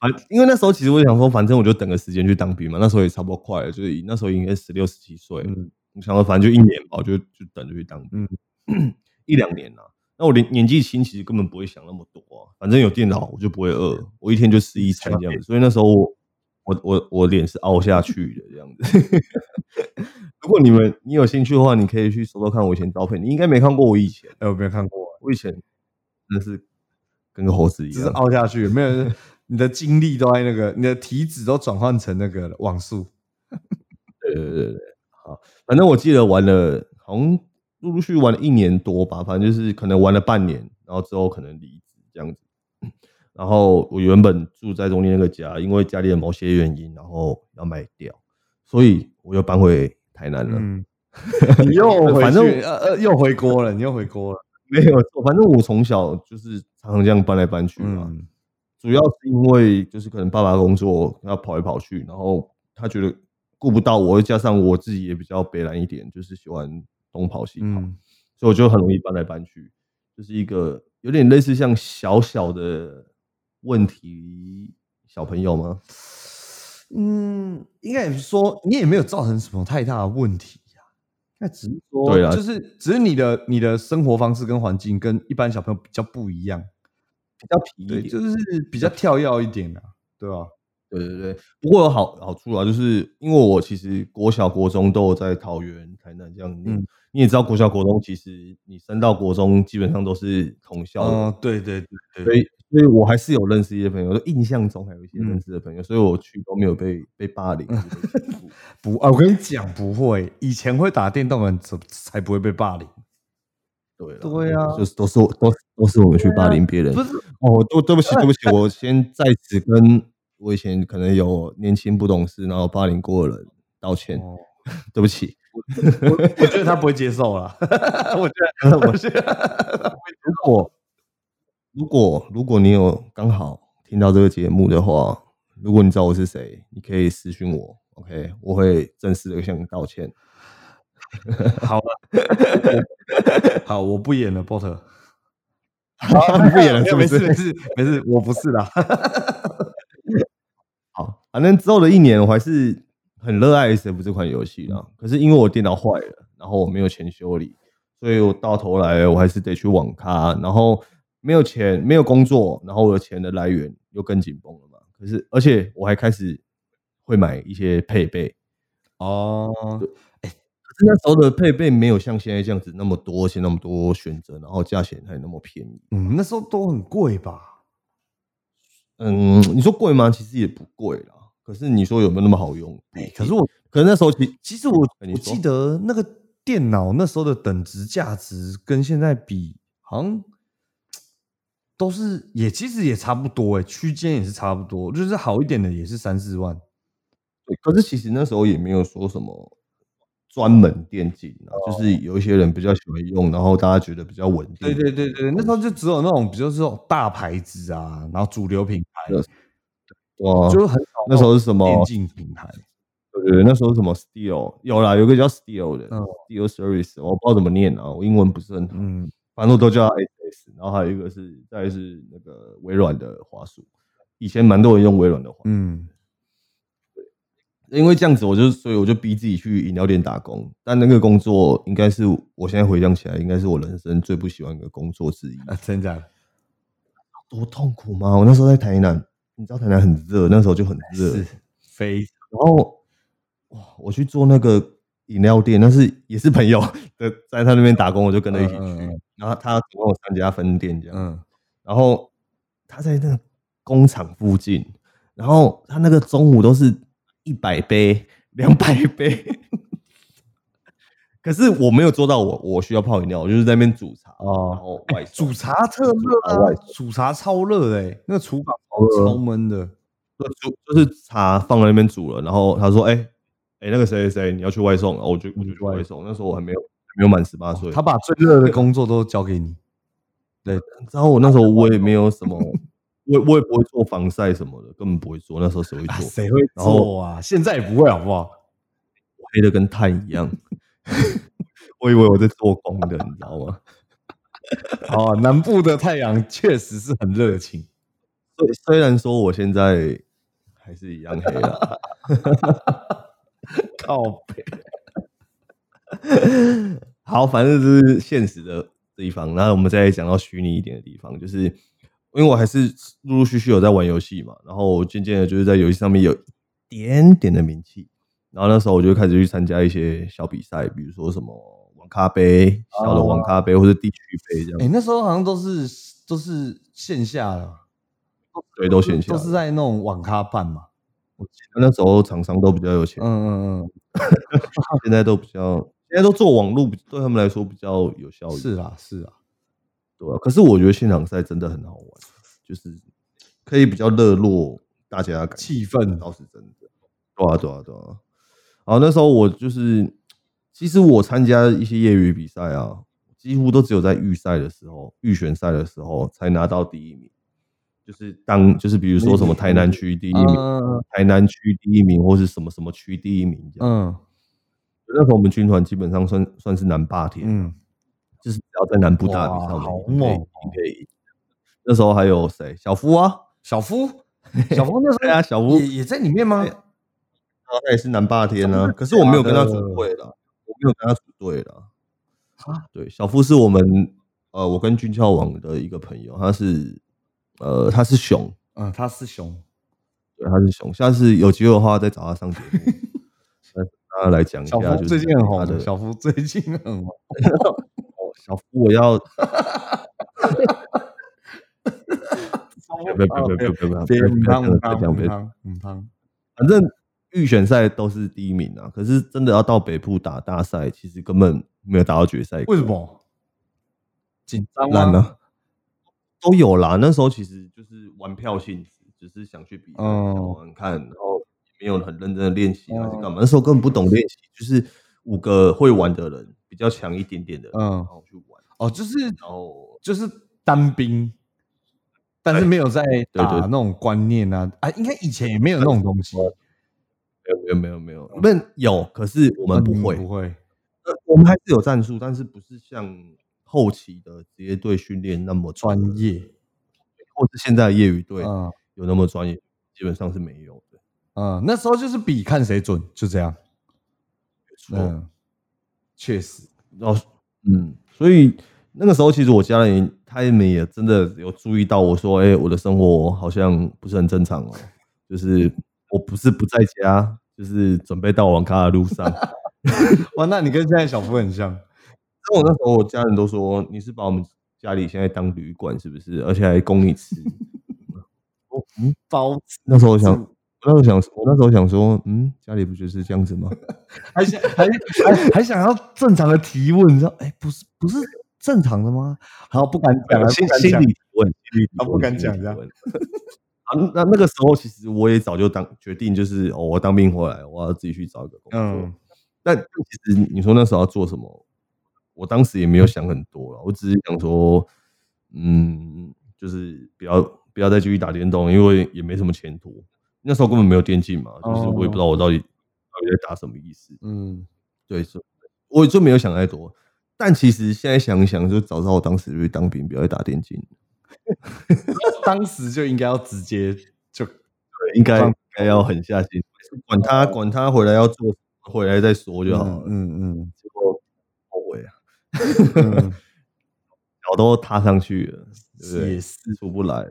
[SPEAKER 1] 反因为那时候其实我想说，反正我就等个时间去当兵嘛，那时候也差不多快了，就是那时候应该十六十七岁，
[SPEAKER 2] 嗯
[SPEAKER 1] 我想说反正就一年吧，我就就等着去当兵，一两年啊。那我年年纪轻，其实根本不会想那么多啊，反正有电脑我就不会饿，我一天就吃一餐这样子，所以那时候我我我我脸是凹下去的这样子。如果你们你有兴趣的话，你可以去搜搜看我以前照片，你应该没看过我以前，
[SPEAKER 2] 哎，我没有看过，
[SPEAKER 1] 我以前真的是跟个猴子一样
[SPEAKER 2] 只是。凹下去，没有你的精力都在那个，你的体脂都转换成那个网速。
[SPEAKER 1] 对对对对，好，反正我记得玩了，好像陆陆续续玩了一年多吧，反正就是可能玩了半年，然后之后可能离职这样子。然后我原本住在中间那个家，因为家里的某些原因，然后要卖掉，所以我又搬回台南了。
[SPEAKER 2] 嗯 你又回
[SPEAKER 1] 反正
[SPEAKER 2] 去呃呃又回锅了，你又回锅了。
[SPEAKER 1] 没有错，反正我从小就是常常这样搬来搬去嘛。
[SPEAKER 2] 嗯
[SPEAKER 1] 主要是因为就是可能爸爸工作要跑来跑去，然后他觉得顾不到我，又加上我自己也比较北蓝一点，就是喜欢东跑西跑，
[SPEAKER 2] 嗯
[SPEAKER 1] 所以我就很容易搬来搬去，就是一个有点类似像小小的问题小朋友吗？
[SPEAKER 2] 嗯，应该也是说你也没有造成什么太大的问题呀、那只是说，
[SPEAKER 1] 对啊
[SPEAKER 2] 就是只是你的你的生活方式跟环境跟一般小朋友比较不一样，
[SPEAKER 1] 比较皮一，点，
[SPEAKER 2] 就是比较跳跃一点啊，对吧？
[SPEAKER 1] 对对对，不过有好好处啊，就是因为我其实国小、国中都有在桃园、台南这样念。
[SPEAKER 2] 嗯
[SPEAKER 1] 你也知道，国小、国中其实你升到国中，基本上都是同校的，
[SPEAKER 2] 嗯，对对对对，
[SPEAKER 1] 所以所以我还是有认识一些朋友，印象中还有一些
[SPEAKER 2] 嗯
[SPEAKER 1] 认识的朋友，所以我去都没有被被霸凌。
[SPEAKER 2] 不啊，我跟你讲不会，以前会打电动的人怎才不会被霸凌，
[SPEAKER 1] 对啦
[SPEAKER 2] 对啊
[SPEAKER 1] 就是都是我都都是我们去霸凌别人。
[SPEAKER 2] 不是
[SPEAKER 1] 哦，对对不起对不起，我先在此跟我以前可能有年轻不懂事，然后霸凌过的人道歉，
[SPEAKER 2] 哦
[SPEAKER 1] 对不起。
[SPEAKER 2] 我我觉得他不会接受了，我觉得我觉得
[SPEAKER 1] 如果如果如果你有刚好听到这个节目的话，如果你知道我是谁，你可以私讯我，OK，我会正式的向你道歉。
[SPEAKER 2] 好了，好，我不演了，Bot。
[SPEAKER 1] 你不演了是不
[SPEAKER 2] 没事没
[SPEAKER 1] 是？
[SPEAKER 2] 事没事，我不是啦。
[SPEAKER 1] 好，反正之后的一年，我还是很热爱 SF 这款游戏啦。可是因为我电脑坏了，然后我没有钱修理，所以我到头来我还是得去网咖，然后没有钱，没有工作，然后我的钱的来源又更紧绷了嘛。可是而且我还开始会买一些配备，
[SPEAKER 2] 哦，
[SPEAKER 1] 可是那时候的配备没有像现在这样子那么多，而且那么多选择，然后价钱还那么便宜。
[SPEAKER 2] 嗯，那时候都很贵吧？
[SPEAKER 1] 嗯，你说贵吗？其实也不贵啦。可是你说有没有那么好用？
[SPEAKER 2] 可是我
[SPEAKER 1] 可是那时候其
[SPEAKER 2] 其实我我记得那个电脑那时候的等值价值跟现在比，好像都是也其实也差不多哎，区间也是差不多，就是好一点的也是三四万。
[SPEAKER 1] 对，可是其实那时候也没有说什么专门电竞啊，就是有一些人比较喜欢用，然后大家觉得比较稳定。
[SPEAKER 2] 对对对对，那时候就只有那种，比如说这种大牌子啊，然后主流品牌，
[SPEAKER 1] 哇，
[SPEAKER 2] 就很少
[SPEAKER 1] 那时候是什么
[SPEAKER 2] 电竞品牌。
[SPEAKER 1] 对对对，那时候什么 Steel 有啦，有个叫 Steel 的、
[SPEAKER 2] 嗯
[SPEAKER 1] Steel Service，我不知道怎么念啊，我英文不是很好，
[SPEAKER 2] 嗯，
[SPEAKER 1] 反正我都叫它 SS。然后还有一个是，再是那个微软的华数，以前蛮多人用微软的华数。
[SPEAKER 2] 嗯，
[SPEAKER 1] 因为这样子，我就所以我就逼自己去饮料店打工，但那个工作应该是我现在回想起来，应该是我人生最不喜欢的工作之一。
[SPEAKER 2] 啊，真假的？
[SPEAKER 1] 多痛苦吗？我那时候在台南，你知道台南很热，那时候就很热，
[SPEAKER 2] 是非
[SPEAKER 1] 然后哇，我去做那个饮料店，那是也是朋友的，在他那边打工，我就跟他一起去。
[SPEAKER 2] 嗯嗯嗯。
[SPEAKER 1] 然后他总共有三家分店这样，
[SPEAKER 2] 嗯。
[SPEAKER 1] 然后他在那个工厂附近，然后他那个中午都是一百杯、两百杯。可是我没有做到我，我需要泡饮料，我就是在那边煮茶，然
[SPEAKER 2] 哦，
[SPEAKER 1] 后外送
[SPEAKER 2] 煮茶特热啊，煮茶超热哎欸，那个厨房
[SPEAKER 1] 热
[SPEAKER 2] 超闷的。
[SPEAKER 1] 就煮就是茶放在那边煮了，然后他说：“哎、哎、那个谁谁谁，你要去外送？”我就我就去外送。那时候我还没有还没有满十八岁，
[SPEAKER 2] 他把最热的工作都交给你。
[SPEAKER 1] 对然后我那时候我也没有什么，我我也不会做防晒什么的，根本不会做。那时候谁会
[SPEAKER 2] 啊
[SPEAKER 1] 做？
[SPEAKER 2] 谁会做啊？现在也不会好不好？
[SPEAKER 1] 黑的跟炭一样。我以为我在做工的，你知道吗？
[SPEAKER 2] 哦，南部的太阳确实是很热情。
[SPEAKER 1] 虽虽然说我现在还是一样黑啊，
[SPEAKER 2] 靠北，
[SPEAKER 1] 好，反正这是现实的地方。然后我们再讲到虚拟一点的地方，就是因为我还是陆陆续续有在玩游戏嘛，然后渐渐的就是在游戏上面有一点点的名气。然后那时候我就开始去参加一些小比赛，比如说什么网咖杯、小的网咖杯或者地区杯这样，
[SPEAKER 2] 哎、那时候好像都是都是线下的，
[SPEAKER 1] 对，都线下
[SPEAKER 2] 都。是在那种网咖办嘛。
[SPEAKER 1] 我记得那时候厂商都比较有钱，
[SPEAKER 2] 嗯嗯嗯，
[SPEAKER 1] 现在都比较，现在都做网络，对他们来说比较有效率。
[SPEAKER 2] 是啊是啊，
[SPEAKER 1] 对啊，可是我觉得现场赛真的很好玩，就是可以比较热络大家
[SPEAKER 2] 气氛
[SPEAKER 1] 倒是真的。对啊，对啊，对啊。然后那时候我就是，其实我参加一些业余比赛啊，几乎都只有在预赛的时候、预选赛的时候才拿到第一名。就是当就是比如说什么台南区第一名、
[SPEAKER 2] 嗯
[SPEAKER 1] 台南区第一名，或是什么什么区第一名这样。
[SPEAKER 2] 嗯
[SPEAKER 1] 那时候我们军团基本上算算是南霸天，
[SPEAKER 2] 嗯，
[SPEAKER 1] 就是只要在南部打比赛，
[SPEAKER 2] 哇好猛
[SPEAKER 1] 可以赢。那时候还有谁？小夫啊，
[SPEAKER 2] 小夫，小夫那时候
[SPEAKER 1] 对啊，小夫
[SPEAKER 2] 也也在里面吗？
[SPEAKER 1] 他也是南霸天啊，可是我没有跟他组队了，我没有跟他组队了。
[SPEAKER 2] 啊
[SPEAKER 1] 对，小夫是我们呃，我跟军校网的一个朋友，他是呃，他是熊，
[SPEAKER 2] 嗯，他是熊，
[SPEAKER 1] 对，他是熊。下次有机会的话，再找他上节目，那大家来讲一下。
[SPEAKER 2] 最近很红
[SPEAKER 1] 的
[SPEAKER 2] 小夫最近很红。
[SPEAKER 1] 哦小夫，我要 别别别别别别别
[SPEAKER 2] 别
[SPEAKER 1] 别
[SPEAKER 2] 汤
[SPEAKER 1] 别
[SPEAKER 2] 汤
[SPEAKER 1] 反正预选赛都是第一名啊。可是真的要到北部打大赛，其实根本没有打到决赛。
[SPEAKER 2] 为什？么？紧张
[SPEAKER 1] 烂
[SPEAKER 2] 吗？
[SPEAKER 1] 了，都有啦。那时候其实就是玩票性质，只是想去比赛，
[SPEAKER 2] 嗯
[SPEAKER 1] 想玩看，然后没有很认真的练习还是
[SPEAKER 2] 嗯
[SPEAKER 1] 干嘛。那时候根本不懂练习，就是五个会玩的人比较强一点点的，
[SPEAKER 2] 嗯
[SPEAKER 1] 然后去玩，
[SPEAKER 2] 哦，就是
[SPEAKER 1] 然后
[SPEAKER 2] 就是单兵，但是没有在打那种观念啊啊，应该以前也没有那种东西。
[SPEAKER 1] 没有没有没有没有，不有，可是我们不会，
[SPEAKER 2] 不会。
[SPEAKER 1] 呃我们还是有战术，但是不是像后期的职业队训练那么
[SPEAKER 2] 专业，
[SPEAKER 1] 或是现在的业余队
[SPEAKER 2] 嗯
[SPEAKER 1] 有那么专业，基本上是没有的。
[SPEAKER 2] 嗯，那时候就是比看谁准，就这样。
[SPEAKER 1] 嗯，
[SPEAKER 2] 嗯，确实，
[SPEAKER 1] 然后嗯，所以那个时候其实我家人他们也真的有注意到我说，哎、我的生活好像不是很正常哦，就是我不是不在家，就是准备到网咖的路上。
[SPEAKER 2] 哇，那你跟现在小夫很像。
[SPEAKER 1] 那我那时候我家人都说你是把我们家里现在当旅馆是不是？而且还供你吃。我嗯，
[SPEAKER 2] 包子
[SPEAKER 1] 那时候我想，我那时候想，我那时候想说，嗯，家里不就是这样子吗？
[SPEAKER 2] 还想还还还想要正常的提问，你知道？哎，不是不是正常的吗？好，不敢讲，
[SPEAKER 1] 心心理提问，心理提
[SPEAKER 2] 啊不敢讲这样
[SPEAKER 1] 啊，那那个时候其实我也早就当决定，就是哦，我当兵回来，我要自己去找一个工作。
[SPEAKER 2] 嗯
[SPEAKER 1] 但其实你说那时候要做什么，我当时也没有想很多了，我只是想说，嗯，就是不要不要再继续打电动，因为也没什么前途。那时候根本没有电竞嘛，就是我也不知道我到底到底在打什么意思。
[SPEAKER 2] 嗯，
[SPEAKER 1] 对，是，我就没有想太多。但其实现在想一想，就早知道我当时就去当兵，不要再打电竞。
[SPEAKER 2] 当时就应该要直接就
[SPEAKER 1] 对，应该该要狠下心，管他管他回来要做，回来再说就好了。
[SPEAKER 2] 嗯嗯嗯，
[SPEAKER 1] 脚都踏上去了，对不对？
[SPEAKER 2] 也是
[SPEAKER 1] 出不来，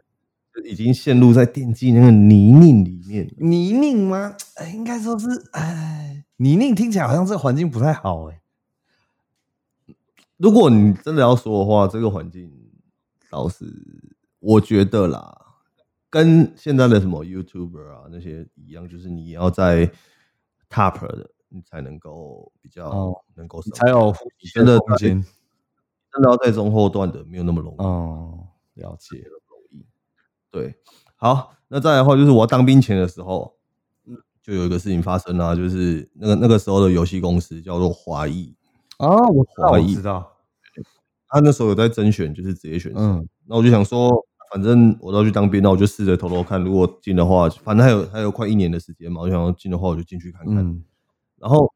[SPEAKER 1] 已经陷入在电竞那个泥泞里面。
[SPEAKER 2] 泥泞吗？哎，应该说是，哎，泥泞听起来好像这个环境不太好，哎，
[SPEAKER 1] 如果你真的要说的话，这个环境倒是我觉得啦，跟现在的什么 YouTuber 啊那些一样，就是你要在 top 的，你才能够比较
[SPEAKER 2] 哦
[SPEAKER 1] 能够生活
[SPEAKER 2] 才有
[SPEAKER 1] 你真的
[SPEAKER 2] 空间。
[SPEAKER 1] 真的要在中后段的，没有那么容易。
[SPEAKER 2] 哦，了解
[SPEAKER 1] 了。容易。对，好，那再来的话就是我要当兵前的时候，嗯就有一个事情发生啦、就是那个那个时候的游戏公司叫做华谊，
[SPEAKER 2] 啊，我知道，我
[SPEAKER 1] 华裔
[SPEAKER 2] 知道。
[SPEAKER 1] 他那时候有在甄选，就是职业选手。
[SPEAKER 2] 嗯
[SPEAKER 1] 那我就想说，反正我都要去当兵，那我就试着偷偷看，如果进的话，反正还有还有快一年的时间嘛，我就想要进的话，我就进去看看。
[SPEAKER 2] 嗯
[SPEAKER 1] 然后，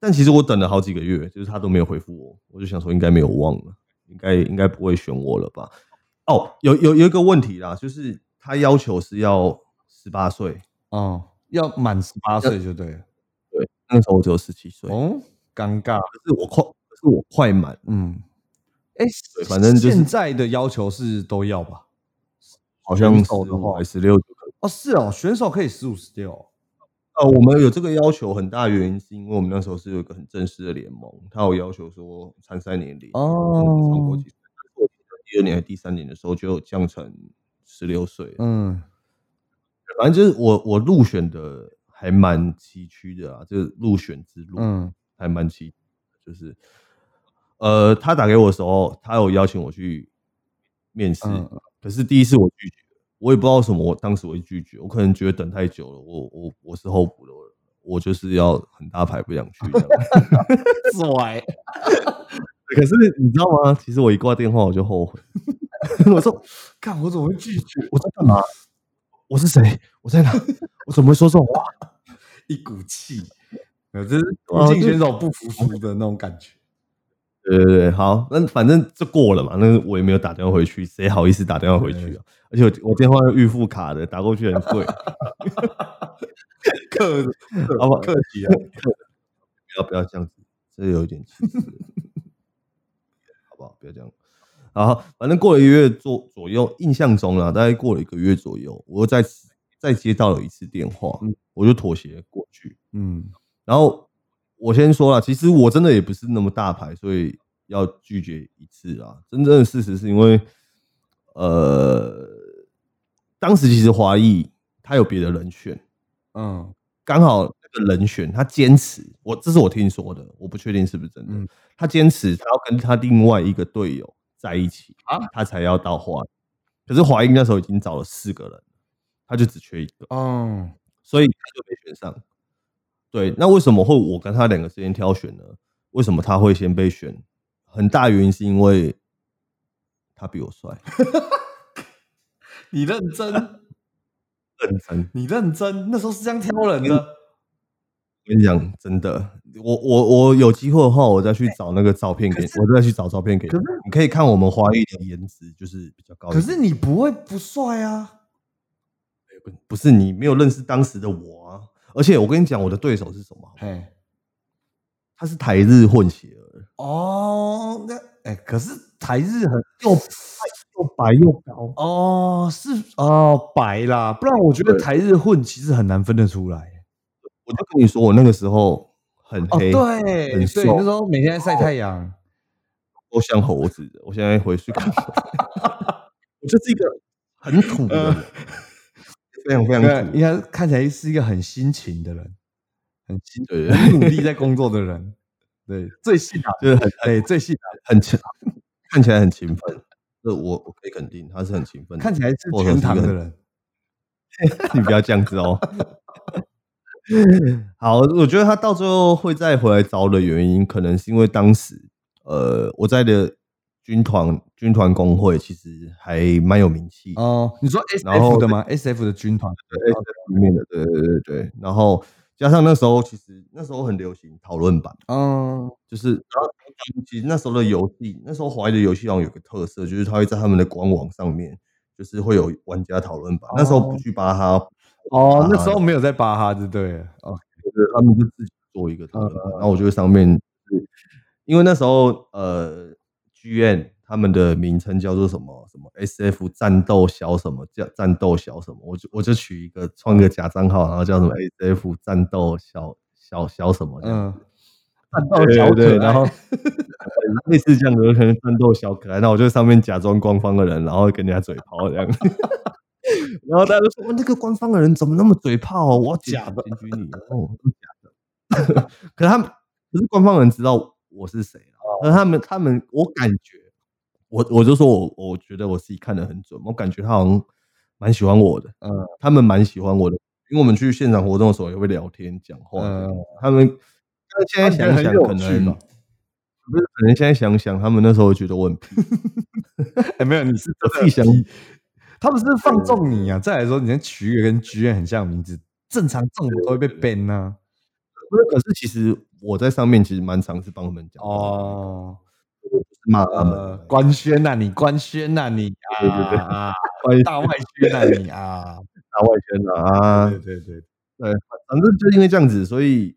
[SPEAKER 1] 但其实我等了好几个月，就是他都没有回复我，我就想说应该没有忘了，应该应该不会选我了吧？哦，有有有一个问题啦，就是他要求是要十八岁，
[SPEAKER 2] 哦，要满十八岁就对了。
[SPEAKER 1] 对，那个时候我只有十七岁，
[SPEAKER 2] 哦，尴尬。
[SPEAKER 1] 可是我快，可是我快满，
[SPEAKER 2] 嗯，哎，
[SPEAKER 1] 对反正就是
[SPEAKER 2] 现在的要求是都要吧？
[SPEAKER 1] 好像
[SPEAKER 2] 选手的话
[SPEAKER 1] 15还十六。
[SPEAKER 2] 哦，是哦，选手可以十五十六。
[SPEAKER 1] 呃，我们有这个要求，很大的原因是因为我们那时候是有一个很正式的联盟，他有要求说参赛年龄
[SPEAKER 2] 哦
[SPEAKER 1] 超过几第二年还是第三年的时候就降成十六岁，
[SPEAKER 2] 嗯。
[SPEAKER 1] 反正就是我我入选的还蛮崎岖的啊，这个入选之路，
[SPEAKER 2] 嗯。
[SPEAKER 1] 还蛮崎就是呃，他打给我的时候，他有邀请我去面试，
[SPEAKER 2] 嗯。
[SPEAKER 1] 可是第一次我拒绝，我也不知道什么，我当时我会拒绝，我可能觉得等太久了，我我我是候补的，我我就是要很大牌，不想去这样。
[SPEAKER 2] 拽，
[SPEAKER 1] 可是你知道吗？其实我一挂电话我就后悔，我说
[SPEAKER 2] 看我怎么会拒绝？
[SPEAKER 1] 我在干嘛？我是谁？我在哪？我怎么会说这种话？
[SPEAKER 2] 一股气，呃，这是电竞选手不服输的那种感觉。
[SPEAKER 1] 对对对，好，那反正就过了嘛。那我也没有打电话回去，谁好意思打电话回去啊？而且我我电话用预付卡的，打过去很贵。
[SPEAKER 2] 客
[SPEAKER 1] 好吧，
[SPEAKER 2] 客气啊，
[SPEAKER 1] 不要不要这样子，这有一点歧视，好不好？不要这样。好，反正过了一个月左左右，印象中啊，大概过了一个月左右，我又再再接到了一次电话，我就妥协过去。
[SPEAKER 2] 嗯
[SPEAKER 1] 然后我先说了，其实我真的也不是那么大牌，所以要拒绝一次啊。真正的事实是因为，呃，当时其实华裔他有别的人选，
[SPEAKER 2] 嗯
[SPEAKER 1] 刚好那个人选他坚持，我这是我听说的，我不确定是不是真的。
[SPEAKER 2] 嗯
[SPEAKER 1] 他坚持他要跟他另外一个队友在一起
[SPEAKER 2] 啊
[SPEAKER 1] 他才要到华。可是华裔那时候已经找了四个人，他就只缺一个。
[SPEAKER 2] 哦，
[SPEAKER 1] 所以他就没选上。对，那为什么会我跟他两个之间挑选呢？为什么他会先被选？很大原因是因为他比我帅，
[SPEAKER 2] 你认真，
[SPEAKER 1] 认真。
[SPEAKER 2] 你认真，那时候是这样挑人的。
[SPEAKER 1] 我跟你讲，真的，我我我有机会的话，我再去找那个照片给你，我再去找照片给你
[SPEAKER 2] 可是。
[SPEAKER 1] 你可以看我们华裔的颜值就是比较高。
[SPEAKER 2] 可是你不会不帅啊？
[SPEAKER 1] 不不是你没有认识当时的我啊，而且我跟你讲，我的对手是什么？
[SPEAKER 2] 嘿，
[SPEAKER 1] 他是台日混血儿，
[SPEAKER 2] 哦，那哎，可是台日很
[SPEAKER 1] 又又白又高。
[SPEAKER 2] 哦，是哦白啦，不然我觉得台日混其实很难分得出来。
[SPEAKER 1] 我就跟你说，我那个时候很
[SPEAKER 2] 哦，
[SPEAKER 1] 黑，
[SPEAKER 2] 对对，
[SPEAKER 1] 很瘦
[SPEAKER 2] 那时候每天在晒太阳。
[SPEAKER 1] 都像猴子。我现在回去看，我就是一个很土的人，非常非常。
[SPEAKER 2] 应该看起来是一个很辛勤的人，很辛
[SPEAKER 1] 对
[SPEAKER 2] 很努力在工作的人。对，最细打，
[SPEAKER 1] 就是很
[SPEAKER 2] 对最细打，
[SPEAKER 1] 很勤，看起来很勤奋。这我我可以肯定，他是很勤奋的。
[SPEAKER 2] 看起来是
[SPEAKER 1] 或者是
[SPEAKER 2] 全堂
[SPEAKER 1] 一个很
[SPEAKER 2] 的人。
[SPEAKER 1] 你不要这样子哦。好，我觉得他到最后会再回来找我的原因，可能是因为当时呃我在的军团军团工会其实还蛮有名气
[SPEAKER 2] 哦，你说 S
[SPEAKER 1] 后
[SPEAKER 2] F 的吗？S F 的军团。
[SPEAKER 1] 对 SF 里面的，对对对对。然后加上那时候其实那时候很流行讨论版，
[SPEAKER 2] 嗯，
[SPEAKER 1] 就是然后其实那时候的游戏，那时候华裔的游戏好像有个特色，就是它会在他们的官网上面，就是会有玩家讨论版。那时候不
[SPEAKER 2] 哦
[SPEAKER 1] 去巴哈，
[SPEAKER 2] 哦，那时
[SPEAKER 1] 啊
[SPEAKER 2] 候没有在巴哈，就对了。哦，
[SPEAKER 1] 就是他们就自己做一个讨论版
[SPEAKER 2] 嗯嗯，
[SPEAKER 1] 然后我就在上面，就是因为那时候呃，GN 他们的名称叫做什么什么 SF 战斗小什么叫战斗小什么，我就我就取一个创一个假账号，然后叫什么 SF 战斗小小小什么这样
[SPEAKER 2] 嗯。，战斗小可爱
[SPEAKER 1] 然后 类似这样的，有可能战斗小可爱，那我就在上面假装官方的人，然后跟人家嘴炮这样。然后大家就说：“哇，那个官方的人怎么那么嘴炮、哦？我
[SPEAKER 2] 假的
[SPEAKER 1] 检举你。”哦，假的。可是他们，可是官方人知道我是谁了。可是他们，他们，我感觉，我我就说我，我觉得我自己看得很准，我感觉他好像蛮喜欢我的，
[SPEAKER 2] 嗯
[SPEAKER 1] 他们蛮喜欢我的，因为我们去现场活动的时候也会聊天讲话
[SPEAKER 2] 嗯，
[SPEAKER 1] 他们。但现在想想，可能不是，可能现在想想，他们那时候觉得我很屁，
[SPEAKER 2] 哎，没有，你是
[SPEAKER 1] 我自己想
[SPEAKER 2] 他们是不是放纵你啊。再来说，你先取一个跟剧院很像名字，正常这种都会被 ban 呐。
[SPEAKER 1] 不是，可是其实我在上面其实蛮常是帮他们讲，
[SPEAKER 2] 哦，
[SPEAKER 1] 骂他们
[SPEAKER 2] 呃，官宣呐，你官宣呐，你啊，大外宣呐，你啊，
[SPEAKER 1] 大外宣呐啊，
[SPEAKER 2] 对对对，
[SPEAKER 1] 对，反正就因为这样子，所以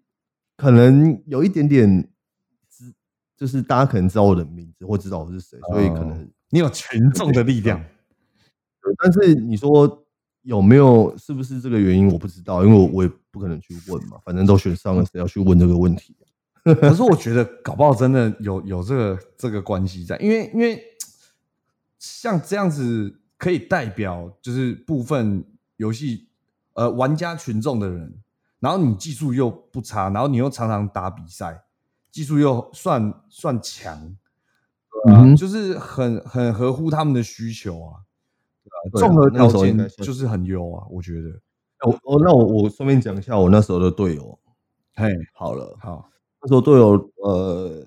[SPEAKER 1] 可能有一点点知，就是大家可能知道我的名字或知道我是谁，所以可能
[SPEAKER 2] 哦你有群众的力量。
[SPEAKER 1] 但是你说有没有是不是这个原因，我不知道，因为我我也不可能去问嘛，反正都选上了，谁要去问这个问题？
[SPEAKER 2] 可是我觉得搞不好真的有有这个这个关系在，因为因为像这样子可以代表就是部分游戏呃玩家群众的人，然后你技术又不差，然后你又常常打比赛，技术又算算强，对啊
[SPEAKER 1] 嗯
[SPEAKER 2] 就是很很合乎他们的需求啊，对吧？综合条件就是很优啊，我觉得。
[SPEAKER 1] 我我那我我顺便讲一下我那时候的队友，
[SPEAKER 2] 嘿，
[SPEAKER 1] 好了，
[SPEAKER 2] 好，
[SPEAKER 1] 那时候队友呃，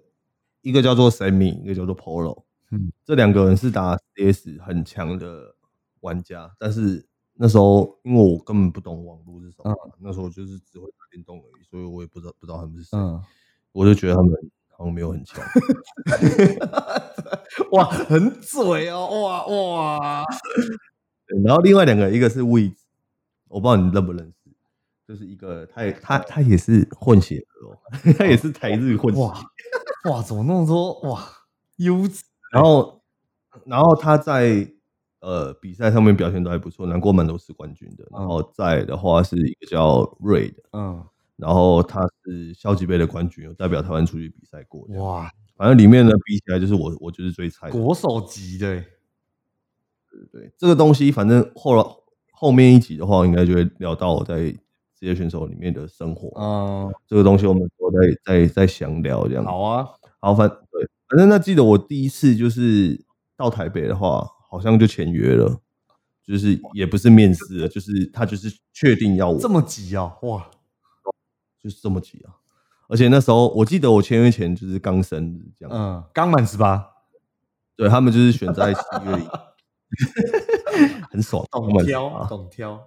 [SPEAKER 1] 一个叫做 Sammy，一个叫做 Polo，
[SPEAKER 2] 嗯
[SPEAKER 1] 这两个人是打 CS 很强的玩家，但是那时候因为我根本不懂网络是什么嘛，那时候就是只会打电动而已，所以我也不知道不知道他们是谁，
[SPEAKER 2] 嗯，
[SPEAKER 1] 我就觉得他们好像没有很强。
[SPEAKER 2] 哇，很嘴哦，哇哇，
[SPEAKER 1] 对然后另外两个，一个是 w 子，我不知道你认不认识，就是一个他也他他也是混血儿哦，他也是台日混血，
[SPEAKER 2] 哇哇，怎么那么多哇优质？
[SPEAKER 1] 然后然后他在呃比赛上面表现都还不错，拿过蛮多次冠军的。然后在的话是一个叫瑞的，
[SPEAKER 2] 嗯，
[SPEAKER 1] 然后他是校级杯的冠军，有代表台湾出去比赛过。哇，
[SPEAKER 2] 哇，
[SPEAKER 1] 反正里面呢比起来就是我我就是最菜的。
[SPEAKER 2] 国手级的欸，
[SPEAKER 1] 对这个东西，反正后来后面一集的话，应该就会聊到我在职业选手里面的生活。
[SPEAKER 2] 嗯，
[SPEAKER 1] 这个东西我们都在在在详聊这样。
[SPEAKER 2] 好啊，
[SPEAKER 1] 好，反对，反正那记得我第一次就是到台北的话，好像就签约了，就是也不是面试了，就是他就是确定要我，
[SPEAKER 2] 这么急啊，哇，
[SPEAKER 1] 就是这么急啊！而且那时候我记得我签约前就是刚生日这样，
[SPEAKER 2] 嗯，刚满十八，
[SPEAKER 1] 对他们就是选在七月里，很爽，
[SPEAKER 2] 懂挑，
[SPEAKER 1] 啊
[SPEAKER 2] 懂挑，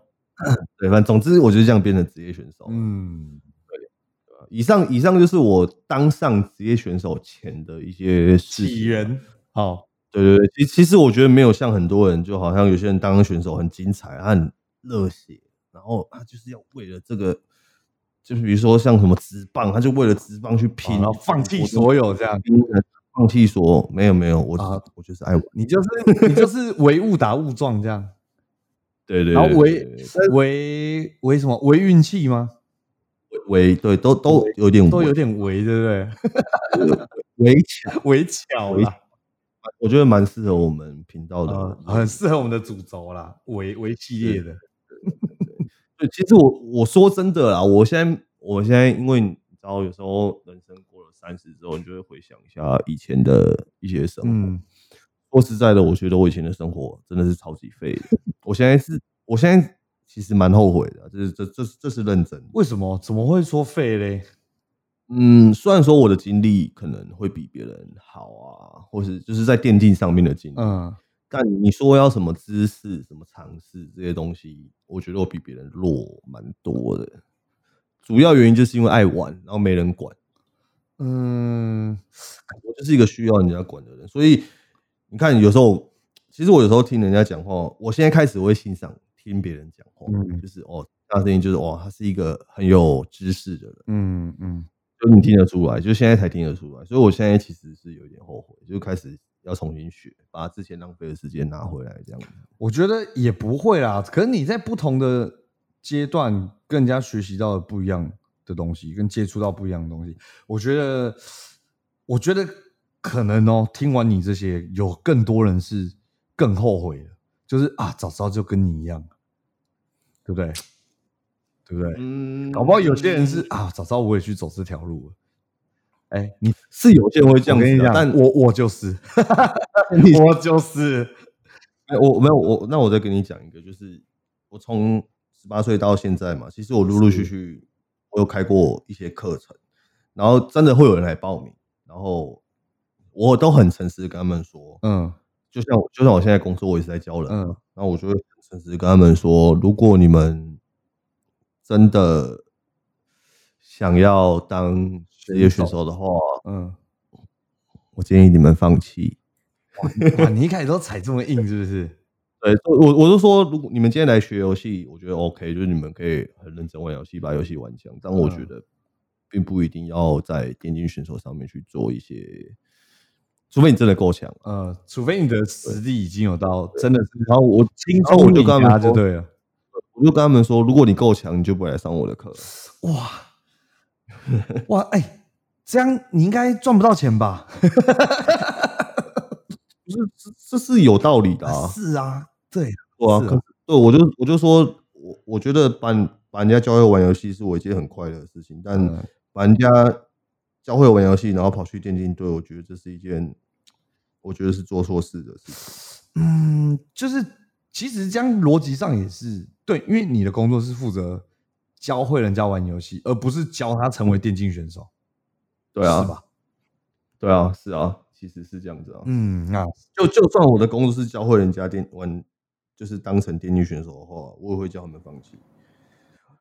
[SPEAKER 1] 对，反正总之我就是这样变成职业选手。
[SPEAKER 2] 嗯，
[SPEAKER 1] 以上以上就是我当上职业选手前的一些事情。
[SPEAKER 2] 起源，好，
[SPEAKER 1] 对对对，其其实我觉得没有像很多人，就好像有些人当选手很精彩，他很热血，然后他就是要为了这个，就是比如说像什么职棒，他就为了职棒去拼，
[SPEAKER 2] 然后放弃所有这样，
[SPEAKER 1] 放弃说没有没有，我、
[SPEAKER 2] 啊
[SPEAKER 1] 我就是爱玩，
[SPEAKER 2] 你就是你就是唯误打误撞这样，
[SPEAKER 1] 对对对，
[SPEAKER 2] 然后为
[SPEAKER 1] 对对。
[SPEAKER 2] 为为什么？唯运气吗？
[SPEAKER 1] 唯对都都有点
[SPEAKER 2] 都有点唯，对不对？
[SPEAKER 1] 唯巧，
[SPEAKER 2] 唯巧
[SPEAKER 1] 为
[SPEAKER 2] 啦，
[SPEAKER 1] 我觉得蛮适合我们频道的，
[SPEAKER 2] 呃，很适合我们的主轴啦，唯唯系列的，
[SPEAKER 1] 对，其实我我说真的啦，我现在我现在因为你知道，有时候人生三十之后，你就会回想一下以前的一些生活。
[SPEAKER 2] 嗯，
[SPEAKER 1] 说实在的，我觉得我以前的生活真的是超级废的。我现在是，我现在其实蛮后悔的，这是这这这是认真的。
[SPEAKER 2] 为什么？怎么会说废嘞？
[SPEAKER 1] 嗯，虽然说我的经历可能会比别人好啊，或是就是在电竞上面的经历，
[SPEAKER 2] 嗯，
[SPEAKER 1] 但你说要什么知识、什么尝试这些东西，我觉得我比别人弱蛮多的。主要原因就是因为爱玩，然后没人管。
[SPEAKER 2] 嗯，
[SPEAKER 1] 我就是一个需要人家管的人，所以你看，有时候其实我有时候听人家讲话，我现在开始会欣赏听别人讲话，
[SPEAKER 2] 嗯
[SPEAKER 1] 就是哦，大声音就是哇，他是一个很有知识的人，
[SPEAKER 2] 嗯嗯，
[SPEAKER 1] 就你听得出来，就现在才听得出来，所以我现在其实是有点后悔，就开始要重新学，把之前浪费的时间拿回来，这样子。
[SPEAKER 2] 我觉得也不会啦。可是你在不同的阶段跟人家学习到的不一样的东西，跟接触到不一样的东西，我觉得，我觉得可能哦，听完你这些，有更多人是更后悔的，就是啊，早知道就跟你一样，对不对？对不对？
[SPEAKER 1] 嗯
[SPEAKER 2] 搞不好有些人是啊，早知道我也去走这条路了。哎，你
[SPEAKER 1] 是有些人会这样子啊，
[SPEAKER 2] 我跟你讲，
[SPEAKER 1] 但
[SPEAKER 2] 我我就是，我就是，
[SPEAKER 1] 哎我没有我，那我再跟你讲一个，就是我从十八岁到现在嘛，其实我陆陆续续我有开过一些课程，然后真的会有人来报名，然后我都很诚实跟他们说，
[SPEAKER 2] 嗯
[SPEAKER 1] 就像我就像我现在工作，我也是在教人，
[SPEAKER 2] 嗯
[SPEAKER 1] 嗯，然后我就会很诚实跟他们说，如果你们真的想要当职业选手的话，
[SPEAKER 2] 嗯，
[SPEAKER 1] 我建议你们放弃。
[SPEAKER 2] 哇，你一开始都踩这么硬，是不是？
[SPEAKER 1] 对，我我是说，如果你们今天来学游戏，我觉得 OK，就是你们可以很认真玩游戏，把游戏玩强。但我觉
[SPEAKER 2] 嗯
[SPEAKER 1] 得，并不一定要在电竞选手上面去做一些，除非你真的够强。
[SPEAKER 2] 呃，除非你的实力已经有到真的是
[SPEAKER 1] 然后我
[SPEAKER 2] 轻
[SPEAKER 1] 然后我就跟他们说
[SPEAKER 2] 就对了。
[SPEAKER 1] 我就跟他们说，如果你够强，你就不会来上我的课。
[SPEAKER 2] 哇哇，哎，这样你应该赚不到钱吧？
[SPEAKER 1] 不是，这这是有道理的啊。
[SPEAKER 2] 是啊，对，
[SPEAKER 1] 对啊，
[SPEAKER 2] 是啊
[SPEAKER 1] 可对我就我就说，我我觉得把把人家教会玩游戏是我一件很快乐的事情，但
[SPEAKER 2] 嗯
[SPEAKER 1] 把人家教会玩游戏，然后跑去电竞队，我觉得这是一件，我觉得是做错事的事情。
[SPEAKER 2] 嗯，就是其实这样逻辑上也是对，因为你的工作是负责教会人家玩游戏，而不是教他成为电竞选手。
[SPEAKER 1] 对啊，
[SPEAKER 2] 是吧？
[SPEAKER 1] 对啊，是啊，其实是这样子啊。
[SPEAKER 2] 嗯，那
[SPEAKER 1] 就就算我的工作是教会人家电玩，就是当成电竞选手的话，我也会叫他们放弃。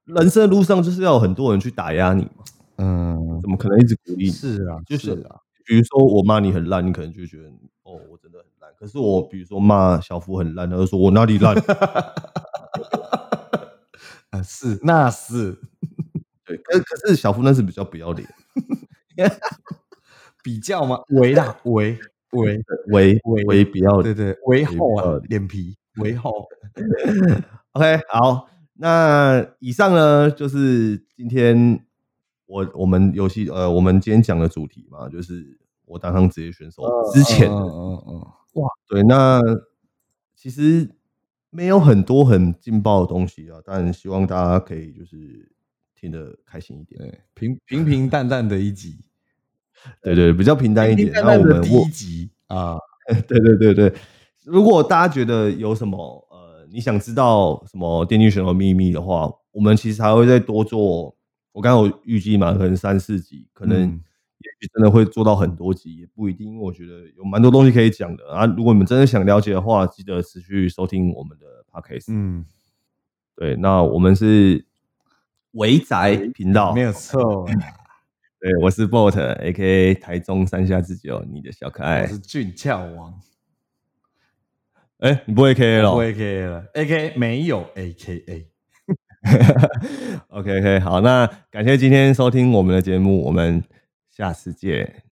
[SPEAKER 1] 人生的路上就是要有很多人去打压你嘛，
[SPEAKER 2] 嗯，
[SPEAKER 1] 怎么可能一直鼓励？
[SPEAKER 2] 是啊，
[SPEAKER 1] 就是
[SPEAKER 2] 啊，
[SPEAKER 1] 比如说我骂你很烂，你可能就会觉得哦，我真的很烂。可是我比如说骂小夫很烂，他就说我哪里烂？
[SPEAKER 2] 啊是，那是
[SPEAKER 1] 对，可可是小夫那是比较不要脸，
[SPEAKER 2] 比较吗，为啦，为为，
[SPEAKER 1] 为
[SPEAKER 2] 为
[SPEAKER 1] 为不要
[SPEAKER 2] 对。对，为厚啊，脸皮为厚。
[SPEAKER 1] OK，好，那以上呢就是今天我我们游戏呃，我们今天讲的主题嘛，就是我当上职业选手之前
[SPEAKER 2] 嗯嗯嗯哇，
[SPEAKER 1] 对，那其实没有很多很劲爆的东西啊，但希望大家可以就是听得开心一点。
[SPEAKER 2] 对，平平平淡淡的一集，
[SPEAKER 1] 对对，比较平淡一点。
[SPEAKER 2] 平
[SPEAKER 1] 然后我们
[SPEAKER 2] 第一集啊，
[SPEAKER 1] 对对对对，如果大家觉得有什么呃，你想知道什么电竞选手秘密的话，我们其实还会再多做。我刚刚有预计嘛，可能三四集，可能
[SPEAKER 2] 嗯
[SPEAKER 1] 也许真的会做到很多集，也不一定。因为我觉得有蛮多东西可以讲的啊。如果你们真的想了解的话，记得持续收听我们的 podcast。
[SPEAKER 2] 嗯，
[SPEAKER 1] 对，那我们是维宅频道，
[SPEAKER 2] 没有错，
[SPEAKER 1] 对，我是 Bot，A K A 台中三下之久，你的小可爱我。
[SPEAKER 2] 是俊俏王，
[SPEAKER 1] 哎、你不会 K A 了
[SPEAKER 2] 不 A K 了，A K 没有 A K A。？
[SPEAKER 1] OK OK，好，那感谢今天收听我们的节目，我们下次见。